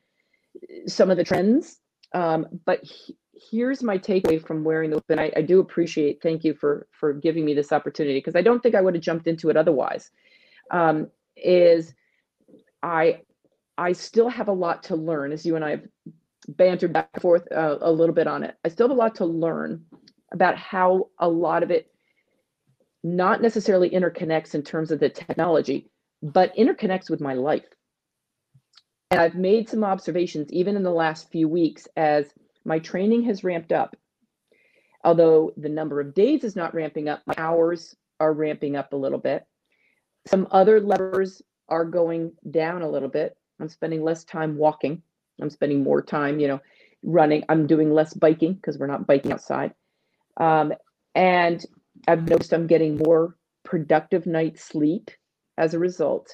some of the trends. Um, but he, here's my takeaway from wearing the and I, I do appreciate thank you for for giving me this opportunity because I don't think I would have jumped into it otherwise. Um, is I I still have a lot to learn as you and I have bantered back and forth uh, a little bit on it. I still have a lot to learn about how a lot of it not necessarily interconnects in terms of the technology, but interconnects with my life. And I've made some observations even in the last few weeks as my training has ramped up. Although the number of days is not ramping up, my hours are ramping up a little bit. Some other levers are going down a little bit. I'm spending less time walking. I'm spending more time, you know, running. I'm doing less biking because we're not biking outside. Um, and I've noticed I'm getting more productive night sleep as a result.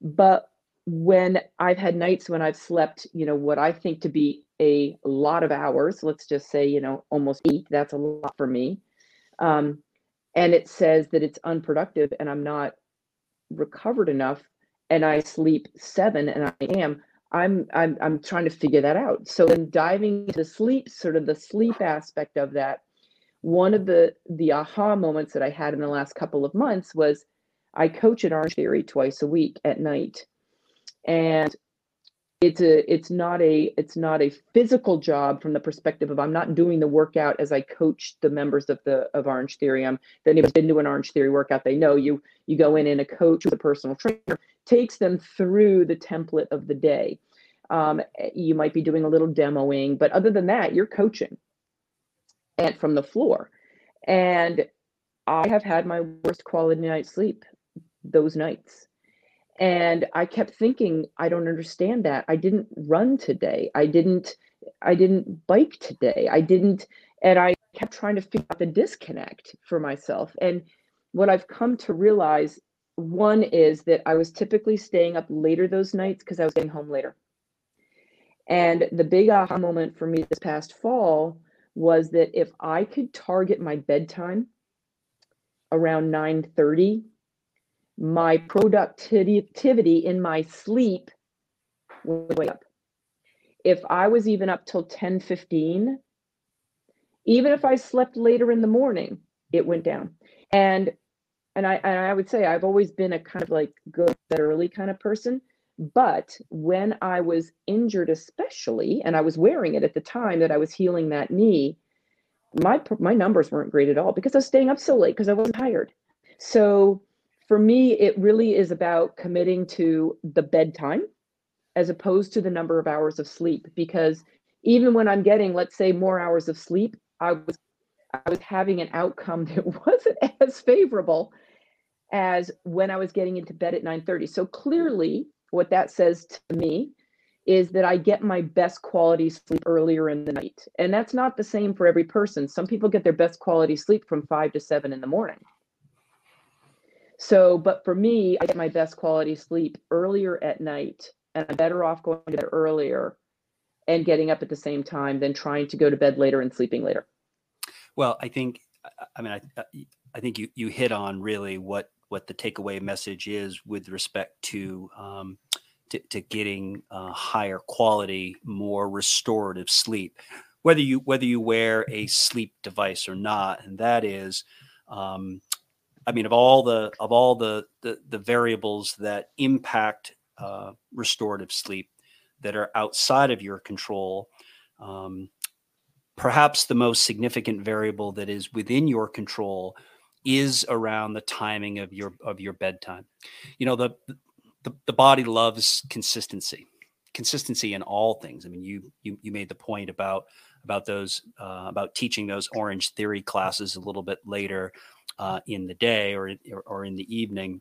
But when I've had nights when I've slept, you know, what I think to be a lot of hours, let's just say, you know, almost eight, that's a lot for me. Um, and it says that it's unproductive and I'm not recovered enough and I sleep seven and I am, I'm I'm I'm trying to figure that out. So then diving into sleep, sort of the sleep aspect of that, one of the the aha moments that I had in the last couple of months was I coach at Orange Theory twice a week at night and it's a it's not a it's not a physical job from the perspective of I'm not doing the workout as I coach the members of the of Orange Theory. I'm if anybody's been to an Orange Theory workout, they know you you go in and a coach with a personal trainer takes them through the template of the day. Um, you might be doing a little demoing, but other than that, you're coaching and from the floor. And I have had my worst quality night sleep those nights. And i kept thinking i don't understand that. I didn't run today. I didn't i didn't bike today. I didn't and i kept trying to figure out the disconnect for myself. And what i've come to realize one is that i was typically staying up later those nights because i was getting home later. And the big aha moment for me this past fall was that if i could target my bedtime around 9:30 my productivity in my sleep would wake up. If I was even up till 10 15, even if I slept later in the morning, it went down. And and I and I would say I've always been a kind of like go bed early kind of person. But when I was injured, especially, and I was wearing it at the time that I was healing that knee, my my numbers weren't great at all because I was staying up so late because I wasn't tired. So for me, it really is about committing to the bedtime as opposed to the number of hours of sleep. Because even when I'm getting, let's say, more hours of sleep, I was I was having an outcome that wasn't as favorable as when I was getting into bed at 9:30. So clearly, what that says to me is that I get my best quality sleep earlier in the night. And that's not the same for every person. Some people get their best quality sleep from 5 to 7 in the morning. So, but for me, I get my best quality sleep earlier at night, and I'm better off going to bed earlier and getting up at the same time than trying to go to bed later and sleeping later. Well, I think, I mean, I, I think you you hit on really what what the takeaway message is with respect to um, to, to, getting uh, higher quality, more restorative sleep, whether you whether you wear a sleep device or not, and that is. Um, I mean, of all the of all the the, the variables that impact uh, restorative sleep that are outside of your control, um, perhaps the most significant variable that is within your control is around the timing of your of your bedtime. You know, the the, the body loves consistency, consistency in all things. I mean, you you you made the point about about those uh, about teaching those Orange Theory classes a little bit later uh, in the day or or in the evening,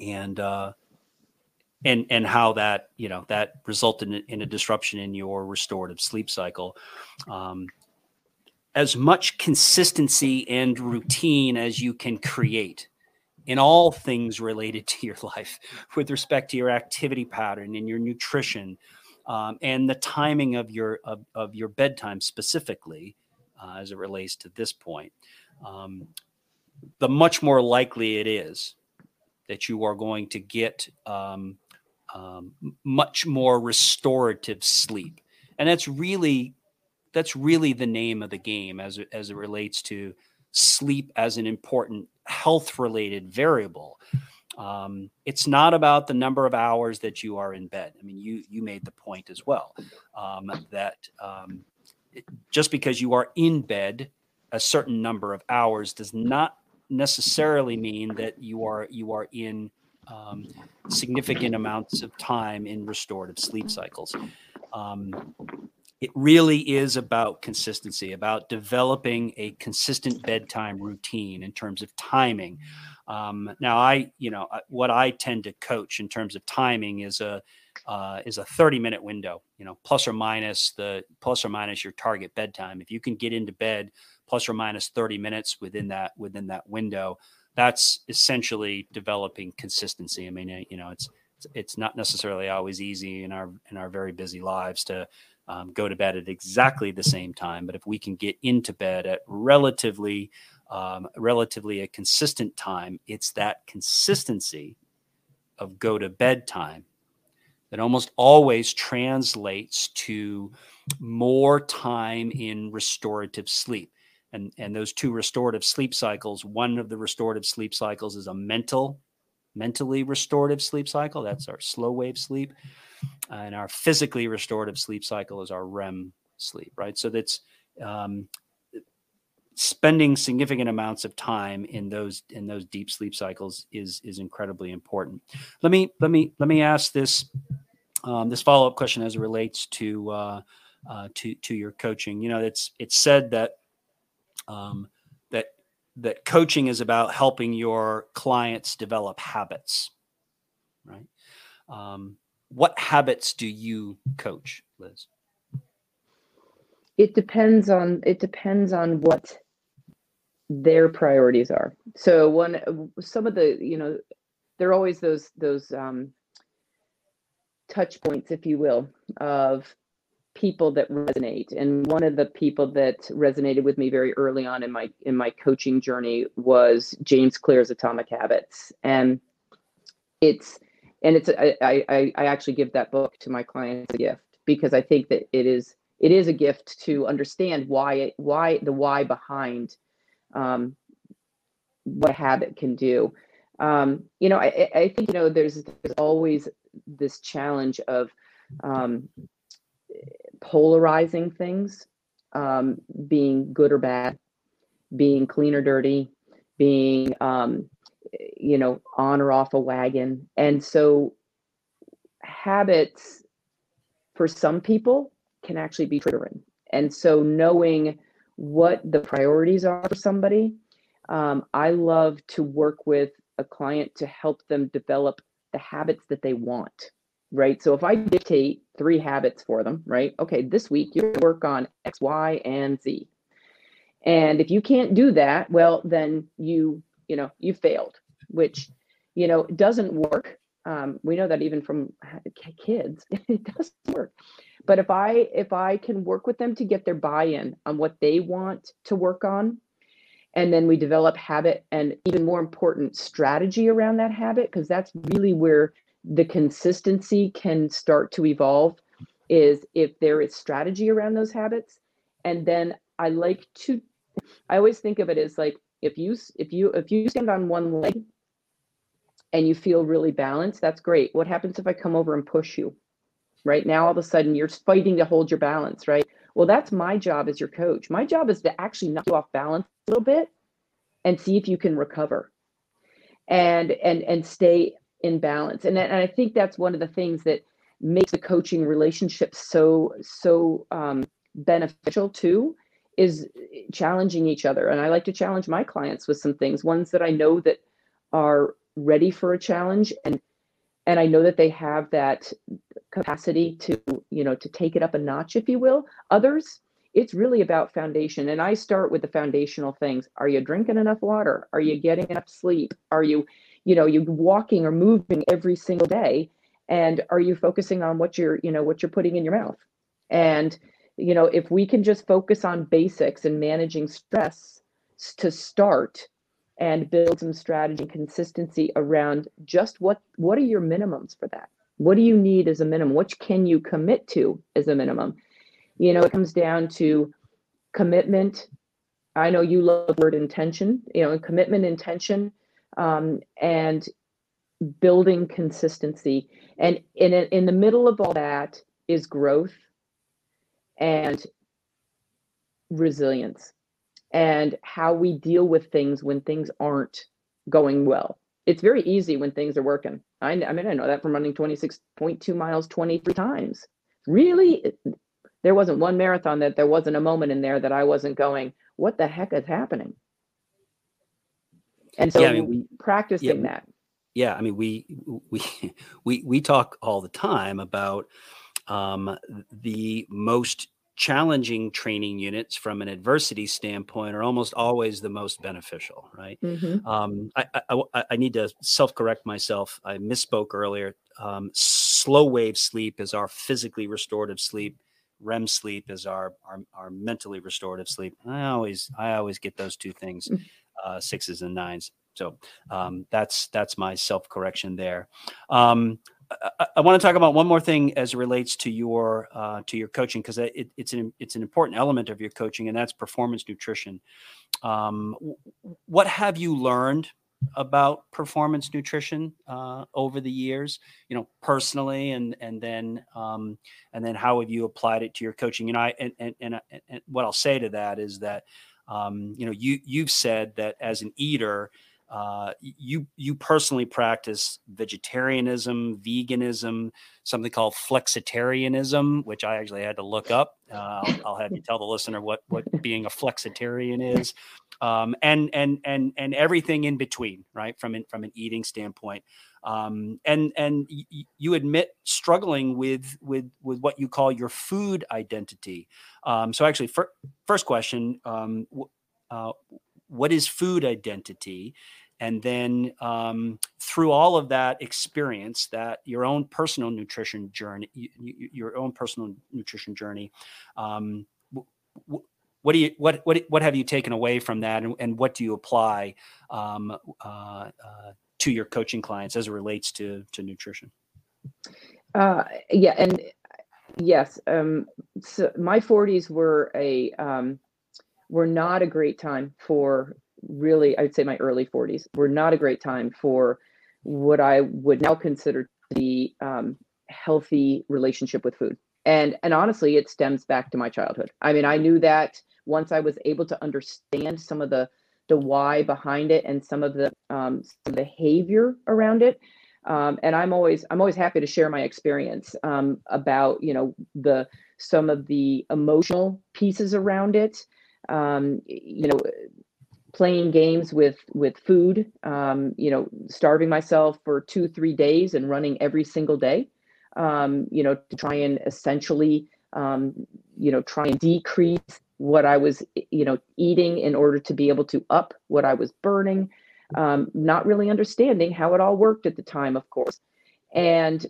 and uh, and and how that you know that resulted in, in a disruption in your restorative sleep cycle. Um, as much consistency and routine as you can create in all things related to your life with respect to your activity pattern and your nutrition um, and the timing of your of, of your bedtime specifically uh, as it relates to this point um, the much more likely it is that you are going to get um, um much more restorative sleep. And that's really that's really the name of the game as it, as it relates to sleep as an important health related variable. Um, it's not about the number of hours that you are in bed. I mean, you you made the point as well um, that um, just because you are in bed a certain number of hours does not necessarily mean that you are you are in um, significant amounts of time in restorative sleep cycles. Um, it really is about consistency, about developing a consistent bedtime routine in terms of timing. Um, now, I, you know, what I tend to coach in terms of timing is a uh, is a 30 minute window. You know, plus or minus the plus or minus your target bedtime. If you can get into bed plus or minus 30 minutes within that within that window, that's essentially developing consistency. I mean, you know, it's it's not necessarily always easy in our in our very busy lives to um, go to bed at exactly the same time. But if we can get into bed at relatively, um, relatively a consistent time, it's that consistency of go to bed time that almost always translates to more time in restorative sleep. And, and those two restorative sleep cycles, one of the restorative sleep cycles is a mental, mentally restorative sleep cycle. That's our slow wave sleep and our physically restorative sleep cycle is our REM sleep, right? So that's um, spending significant amounts of time in those in those deep sleep cycles is is incredibly important. Let me let me let me ask this um, this follow up question as it relates to uh, uh, to to your coaching. You know, it's it's said that um, that coaching is about helping your clients develop habits, right? Um, what habits do you coach, Liz? It depends on it depends on what their priorities are. So one some of the, you know, there are always those those um, touch points, if you will, of people that resonate. And one of the people that resonated with me very early on in my in my coaching journey was James Clear's Atomic Habits. And it's and it's I, I I actually give that book to my clients a gift because I think that it is it is a gift to understand why it why the why behind um, what habit can do. Um, you know, I, I think you know there's there's always this challenge of um, polarizing things, um, being good or bad, being clean or dirty, being um, you know, on or off a wagon. And so habits for some people can actually be triggering. And so knowing what the priorities are for somebody, um, I love to work with a client to help them develop the habits that they want. Right. So if I dictate three habits for them, right? Okay, this week you work on X, Y, and Z. And if you can't do that, well, then you you know you failed which you know doesn't work um, we know that even from kids it doesn't work but if i if i can work with them to get their buy-in on what they want to work on and then we develop habit and even more important strategy around that habit because that's really where the consistency can start to evolve is if there is strategy around those habits. And then i like to i always think of it as like if you if you if you stand on one leg and you feel really balanced that's great. What happens if i come over and push you? Right now all of a sudden you're fighting to hold your balance right? Well, that's my job as your coach. My job is to actually knock you off balance a little bit and see if you can recover and and and stay in balance. And, and I think that's one of the things that makes the coaching relationship so so um, beneficial too is challenging each other. And i like to challenge my clients with some things ones that i know that are ready for a challenge and and i know that they have that capacity to you know to take it up a notch if you will. Others it's really about foundation. And i start with the foundational things. Are you drinking enough water? Are you getting enough sleep? Are you you know you're walking or moving every single day and are you focusing on what you're you know what you're putting in your mouth? And you know if we can just focus on basics and managing stress to start and build some strategy and consistency around just what what are your minimums for that? What do you need as a minimum? What can you commit to as a minimum? You know it comes down to commitment. I know you love word intention you know commitment intention um, and building consistency and in in the middle of all that is growth and resilience and how we deal with things when things aren't going well. It's very easy when things are working. I, I mean, I know that from running 26.2 miles 23 times. Really, there wasn't one marathon that there wasn't a moment in there that I wasn't going, what the heck is happening? And so yeah, I mean, we, practicing yeah, that. Yeah, I mean, we we we we talk all the time about um, the most challenging training units from an adversity standpoint are almost always the most beneficial, right? Mm-hmm. Um, I, I, I, need to self correct myself. I misspoke earlier. Um, slow wave sleep is our physically restorative sleep. REM sleep is our, our, our mentally restorative sleep. I always I always get those two things, mm. Uh, sixes and nines. So um, that's that's my self correction there. Um, I, I want to talk about one more thing as it relates to your uh, to your coaching because it, it's an it's an important element of your coaching, and that's performance nutrition. Um, what have you learned about performance nutrition uh, over the years? You know, personally, and and then um, and then how have you applied it to your coaching? You know, I and and, and, and what I'll say to that is that um, you know you you've said that as an eater uh, you you personally practice vegetarianism, veganism, something called flexitarianism, which I actually had to look up. Uh, I'll, I'll, have you tell the listener what what being a flexitarian is, um, and and and and everything in between, right? From an, from an eating standpoint, um, and and y- you admit struggling with with with what you call your food identity. Um, so actually, fir- first question. Um, uh, what is food identity and then um, through all of that experience that your own personal nutrition journey your own personal nutrition journey um, what do you what what what have you taken away from that and, and what do you apply um, uh, uh, to your coaching clients as it relates to to nutrition uh, yeah and yes um, so my 40s were a um, were not a great time for really, I'd say my early 40s were not a great time for what I would now consider the um, healthy relationship with food. And and honestly, it stems back to my childhood. I mean, I knew that once I was able to understand some of the the why behind it and some of the um, some behavior around it. Um, and I'm always I'm always happy to share my experience um, about you know the some of the emotional pieces around it. Um, you know, playing games with with food um, you know starving myself for two three days and running every single day um, you know to try and essentially you know try and decrease what i was you know eating in order to be able to up what i was burning um, not really understanding how it all worked at the time of course and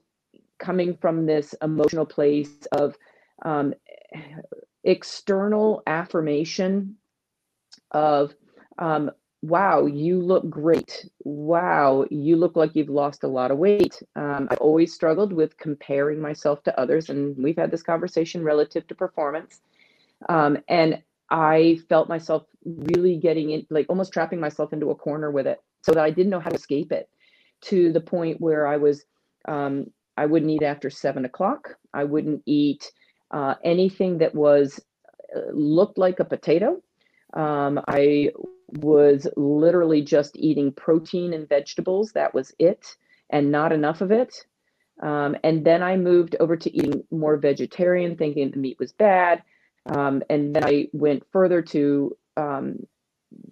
coming from this emotional place of um, external affirmation of um, wow, you look great. Wow, you look like you've lost a lot of weight. Um, I've always struggled with comparing myself to others, and we've had this conversation relative to performance. Um, and I felt myself really getting in, like almost trapping myself into a corner with it so that I didn't know how to escape it to the point where I was, um, I wouldn't eat after seven o'clock. I wouldn't eat uh, anything that was uh, looked like a potato. Um, I was literally just eating protein and vegetables. That was it, and not enough of it. Um, and then I moved over to eating more vegetarian, thinking the meat was bad. Um, and then I went further to um,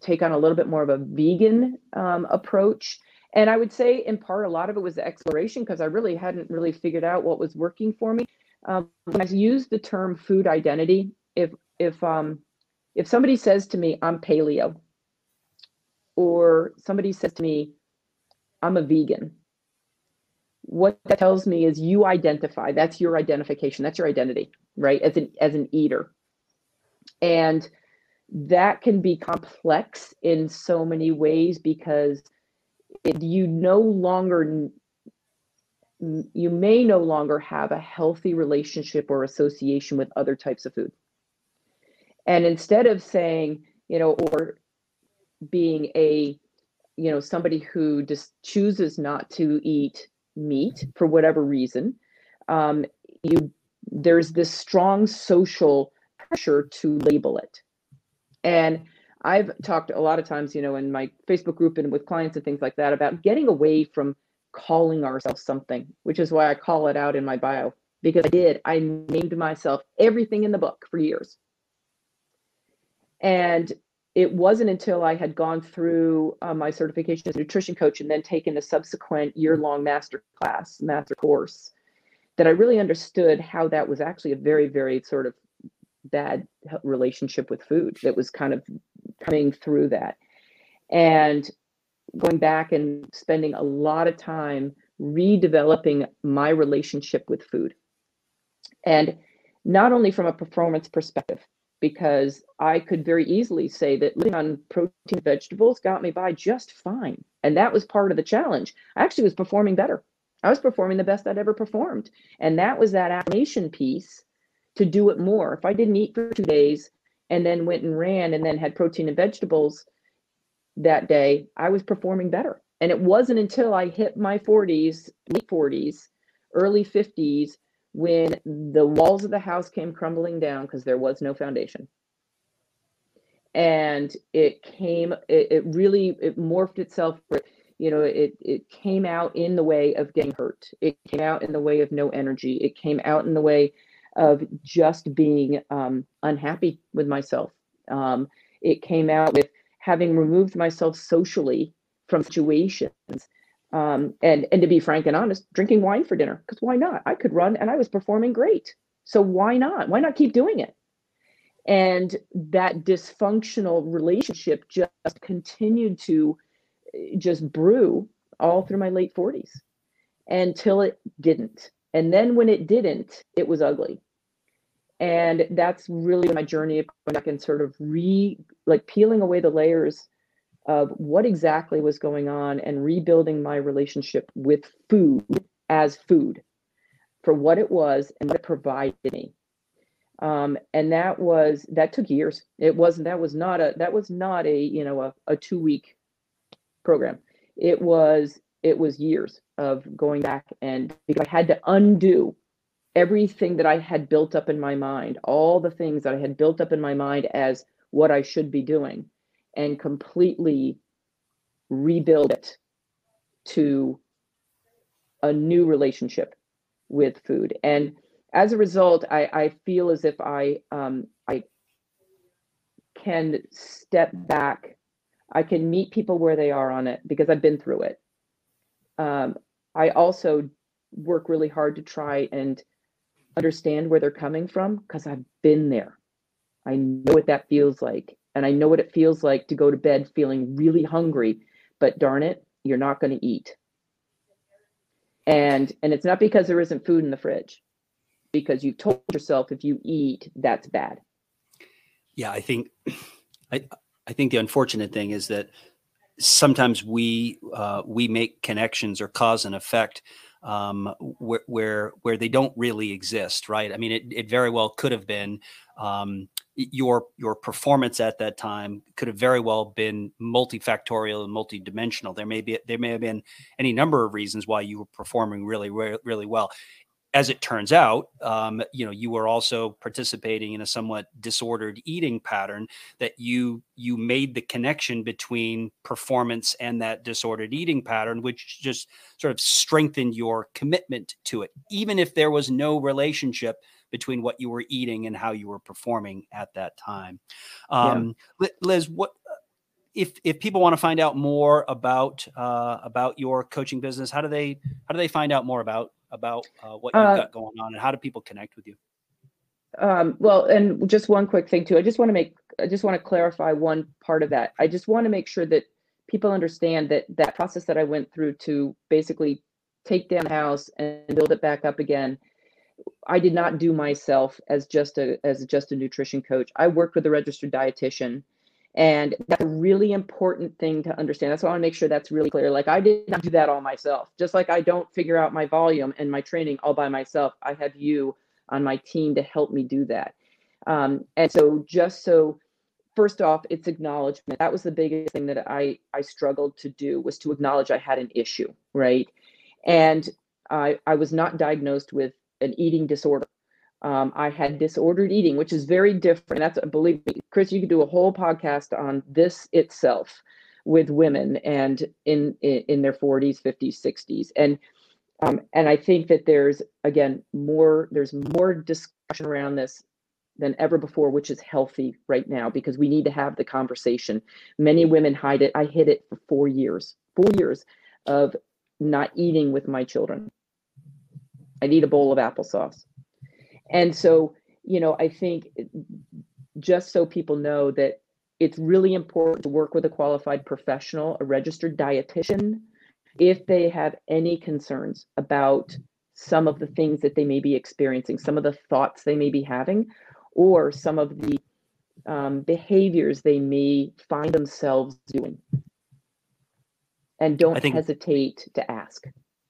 take on a little bit more of a vegan um, approach. And I would say, in part, a lot of it was the exploration because I really hadn't really figured out what was working for me. Um, when I use the term food identity, if if um, if somebody says to me, "I'm paleo," or somebody says to me, "I'm a vegan," what that tells me is you identify. That's your identification. That's your identity, right? As an as an eater, and that can be complex in so many ways because it, you no longer you may no longer have a healthy relationship or association with other types of food. And instead of saying you know or being a you know somebody who just chooses not to eat meat for whatever reason um, you there's this strong social pressure to label it and I've talked a lot of times, you know, in my Facebook group and with clients and things like that about getting away from calling ourselves something, which is why I call it out in my bio because I did. I named myself everything in the book for years. And it wasn't until I had gone through uh, my certification as a nutrition coach and then taken a subsequent year long master class, master course, that I really understood how that was actually a very, very sort of bad relationship with food that was kind of coming through that. And going back and spending a lot of time redeveloping my relationship with food. And not only from a performance perspective, because I could very easily say that living on protein vegetables got me by just fine. And that was part of the challenge. I actually was performing better. I was performing the best I'd ever performed. And that was that affirmation piece to do it more. If I didn't eat for two days and then went and ran and then had protein and vegetables that day, I was performing better. And it wasn't until I hit my 40s, late 40s, early 50s, when the walls of the house came crumbling down because there was no foundation. And it came, it, it really, it morphed itself. You know, it it came out in the way of getting hurt. It came out in the way of no energy. It came out in the way of just being um, unhappy with myself. Um, it came out with having removed myself socially from situations. Um, and and to be frank and honest, drinking wine for dinner because why not? I could run and I was performing great. So why not? Why not keep doing it? And that dysfunctional relationship just continued to eh, just brew all through my late 40s until it didn't. And then when it didn't, it was ugly and that's really my journey of going back and sort of re like peeling away the layers of what exactly was going on and rebuilding my relationship with food as food for what it was and what it provided me. Um, and that was that took years. It wasn't that was not a that was not a you know a, a two week program. It was it was years of going back and because i had to undo everything that I had built up in my mind, all the things that I had built up in my mind as what I should be doing, and completely rebuild it to a new relationship with food. And as a result, I, I feel as if I um, I can step back. I can meet people where they are on it because I've been through it. Um, I also work really hard to try and understand where they're coming from because I've been there. I know what that feels like. And I know what it feels like to go to bed feeling really hungry, but darn it, you're not going to eat. And and it's not because there isn't food in the fridge. Because you've told yourself if you eat, that's bad. Yeah, I think I I think the unfortunate thing is that sometimes we uh, we make connections or cause and effect um, where, where where they don't really exist, right? I mean, it, it very well could have been um, your your performance at that time could have very well been multifactorial and multidimensional. There may be there may have been any number of reasons why you were performing really really well. As it turns out, um, you know, you were also participating in a somewhat disordered eating pattern that you you made the connection between performance and that disordered eating pattern, which just sort of strengthened your commitment to it, even if there was no relationship between what you were eating and how you were performing at that time. Um, yeah. Liz, what if if people want to find out more about uh, about your coaching business, how do they how do they find out more about about uh, what you've uh, got going on, and how do people connect with you? Um, well, and just one quick thing too. I just want to make I just want to clarify one part of that. I just want to make sure that people understand that that process that I went through to basically take down the house and build it back up again. I did not do myself as just a as just a nutrition coach. I worked with a registered dietitian and that's a really important thing to understand. That's why I want to make sure that's really clear. Like I did not do that all myself. Just like I don't figure out my volume and my training all by myself. I have you on my team to help me do that. Um, and so just so first off, it's acknowledgement. That was the biggest thing that I I struggled to do was to acknowledge I had an issue, right? And I I was not diagnosed with an eating disorder um, I had disordered eating, which is very different. That's believe me, Chris, you could do a whole podcast on this itself with women and in in, in their 40s, 50s, 60s, and um, and I think that there's again more there's more discussion around this than ever before, which is healthy right now because we need to have the conversation. Many women hide it. I hid it for four years, four years of not eating with my children. I'd eat a bowl of applesauce and so, you know, I think just so people know that it's really important to work with a qualified professional, a registered dietitian, if they have any concerns about some of the things that they may be experiencing, some of the thoughts they may be having, or some of the um, behaviors they may find themselves doing. And don't think, hesitate to ask.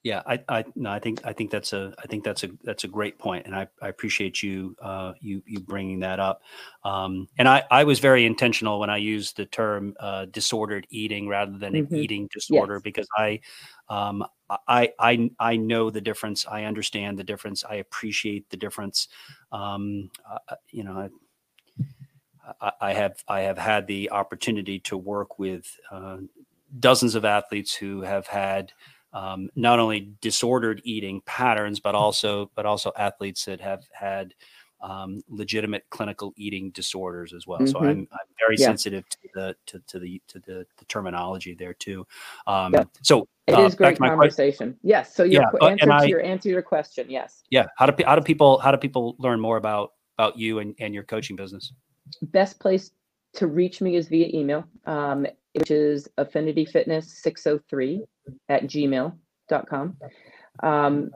Yeah, I, I no, I think I think that's a I think that's a that's a great point, and I, I appreciate you uh, you you bringing that up. Um, and I I was very intentional when I used the term uh, disordered eating rather than mm-hmm. an eating disorder yes. because I um, I I I know the difference. I understand the difference. I appreciate the difference. Um, uh, you know. I, I have I have had the opportunity to work with uh, dozens of athletes who have had um, not only disordered eating patterns, but also but also athletes that have had um, legitimate clinical eating disorders as well. Mm-hmm. So I'm, I'm very yeah. sensitive to the to, to the to the, the, terminology there too. Um, yeah. So it uh, is great conversation. Question. Yes. So your yeah, answer I, to your answer your question. Yes. Yeah. How do how do people how do people learn more about about you and, and your coaching business? Best place to reach me is via email, um, which is affinityfitness603 at gmail.com. Um,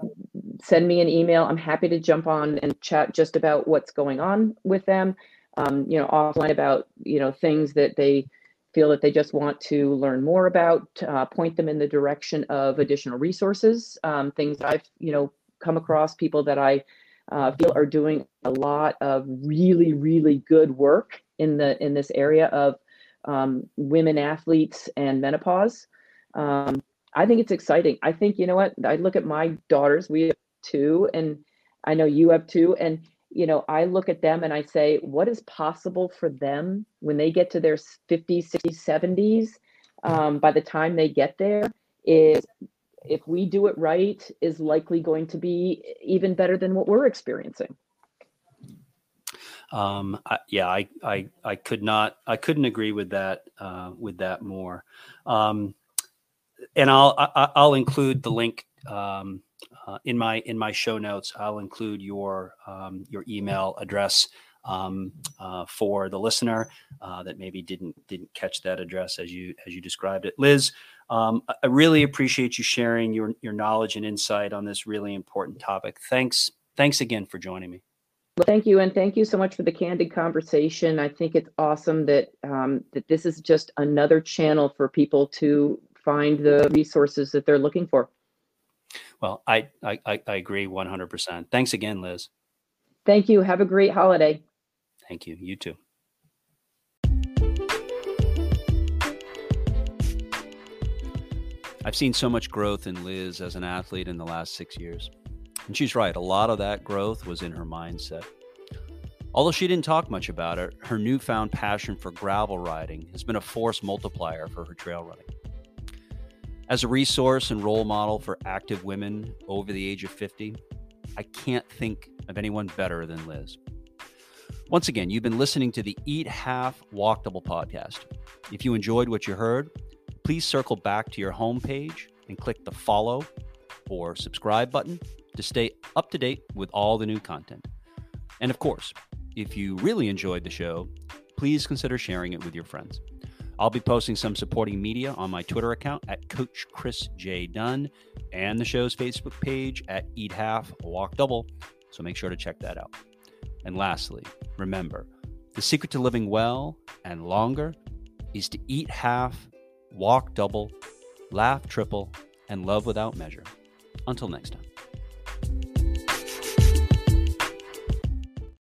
send me an email. I'm happy to jump on and chat just about what's going on with them. Um, you know, offline about you know things that they feel that they just want to learn more about. Uh, point them in the direction of additional resources, um, things I've you know come across, people that I uh, feel are doing a lot of really really good work in the in this area of um, women athletes and menopause. Um, I think it's exciting. I think, you know what? I look at my daughters, we have two, and I know you have two. And, you know, I look at them and I say, what is possible for them when they get to their 50s, 60s, 70s? Um, by the time they get there, is if we do it right, is likely going to be even better than what we're experiencing. Um, I, yeah, I, I, I could not, I couldn't agree with that, uh, with that more. Um, and I'll I, will i will include the link um, uh, in my in my show notes. I'll include your um, your email address um, uh, for the listener uh, that maybe didn't didn't catch that address as you as you described it. Liz, um, I really appreciate you sharing your your knowledge and insight on this really important topic. Thanks thanks again for joining me. Well, thank you, and thank you so much for the candid conversation. I think it's awesome that um, that this is just another channel for people to find the resources that they're looking for. Well, I, I, I agree 100%. Thanks again, Liz. Thank you. Have a great holiday. Thank you. You too. I've seen so much growth in Liz as an athlete in the last six years. And she's right, a lot of that growth was in her mindset. Although she didn't talk much about it, her newfound passion for gravel riding has been a force multiplier for her trail running. As a resource and role model for active women over the age of 50, I can't think of anyone better than Liz. Once again, you've been listening to the Eat Half Walk Double podcast. If you enjoyed what you heard, please circle back to your homepage and click the follow or subscribe button to stay up to date with all the new content. And of course, if you really enjoyed the show, please consider sharing it with your friends. I'll be posting some supporting media on my Twitter account at Coach Chris J. Dunn and the show's Facebook page at Eat Half Walk Double. So make sure to check that out. And lastly, remember the secret to living well and longer is to eat half, walk double, laugh triple, and love without measure. Until next time.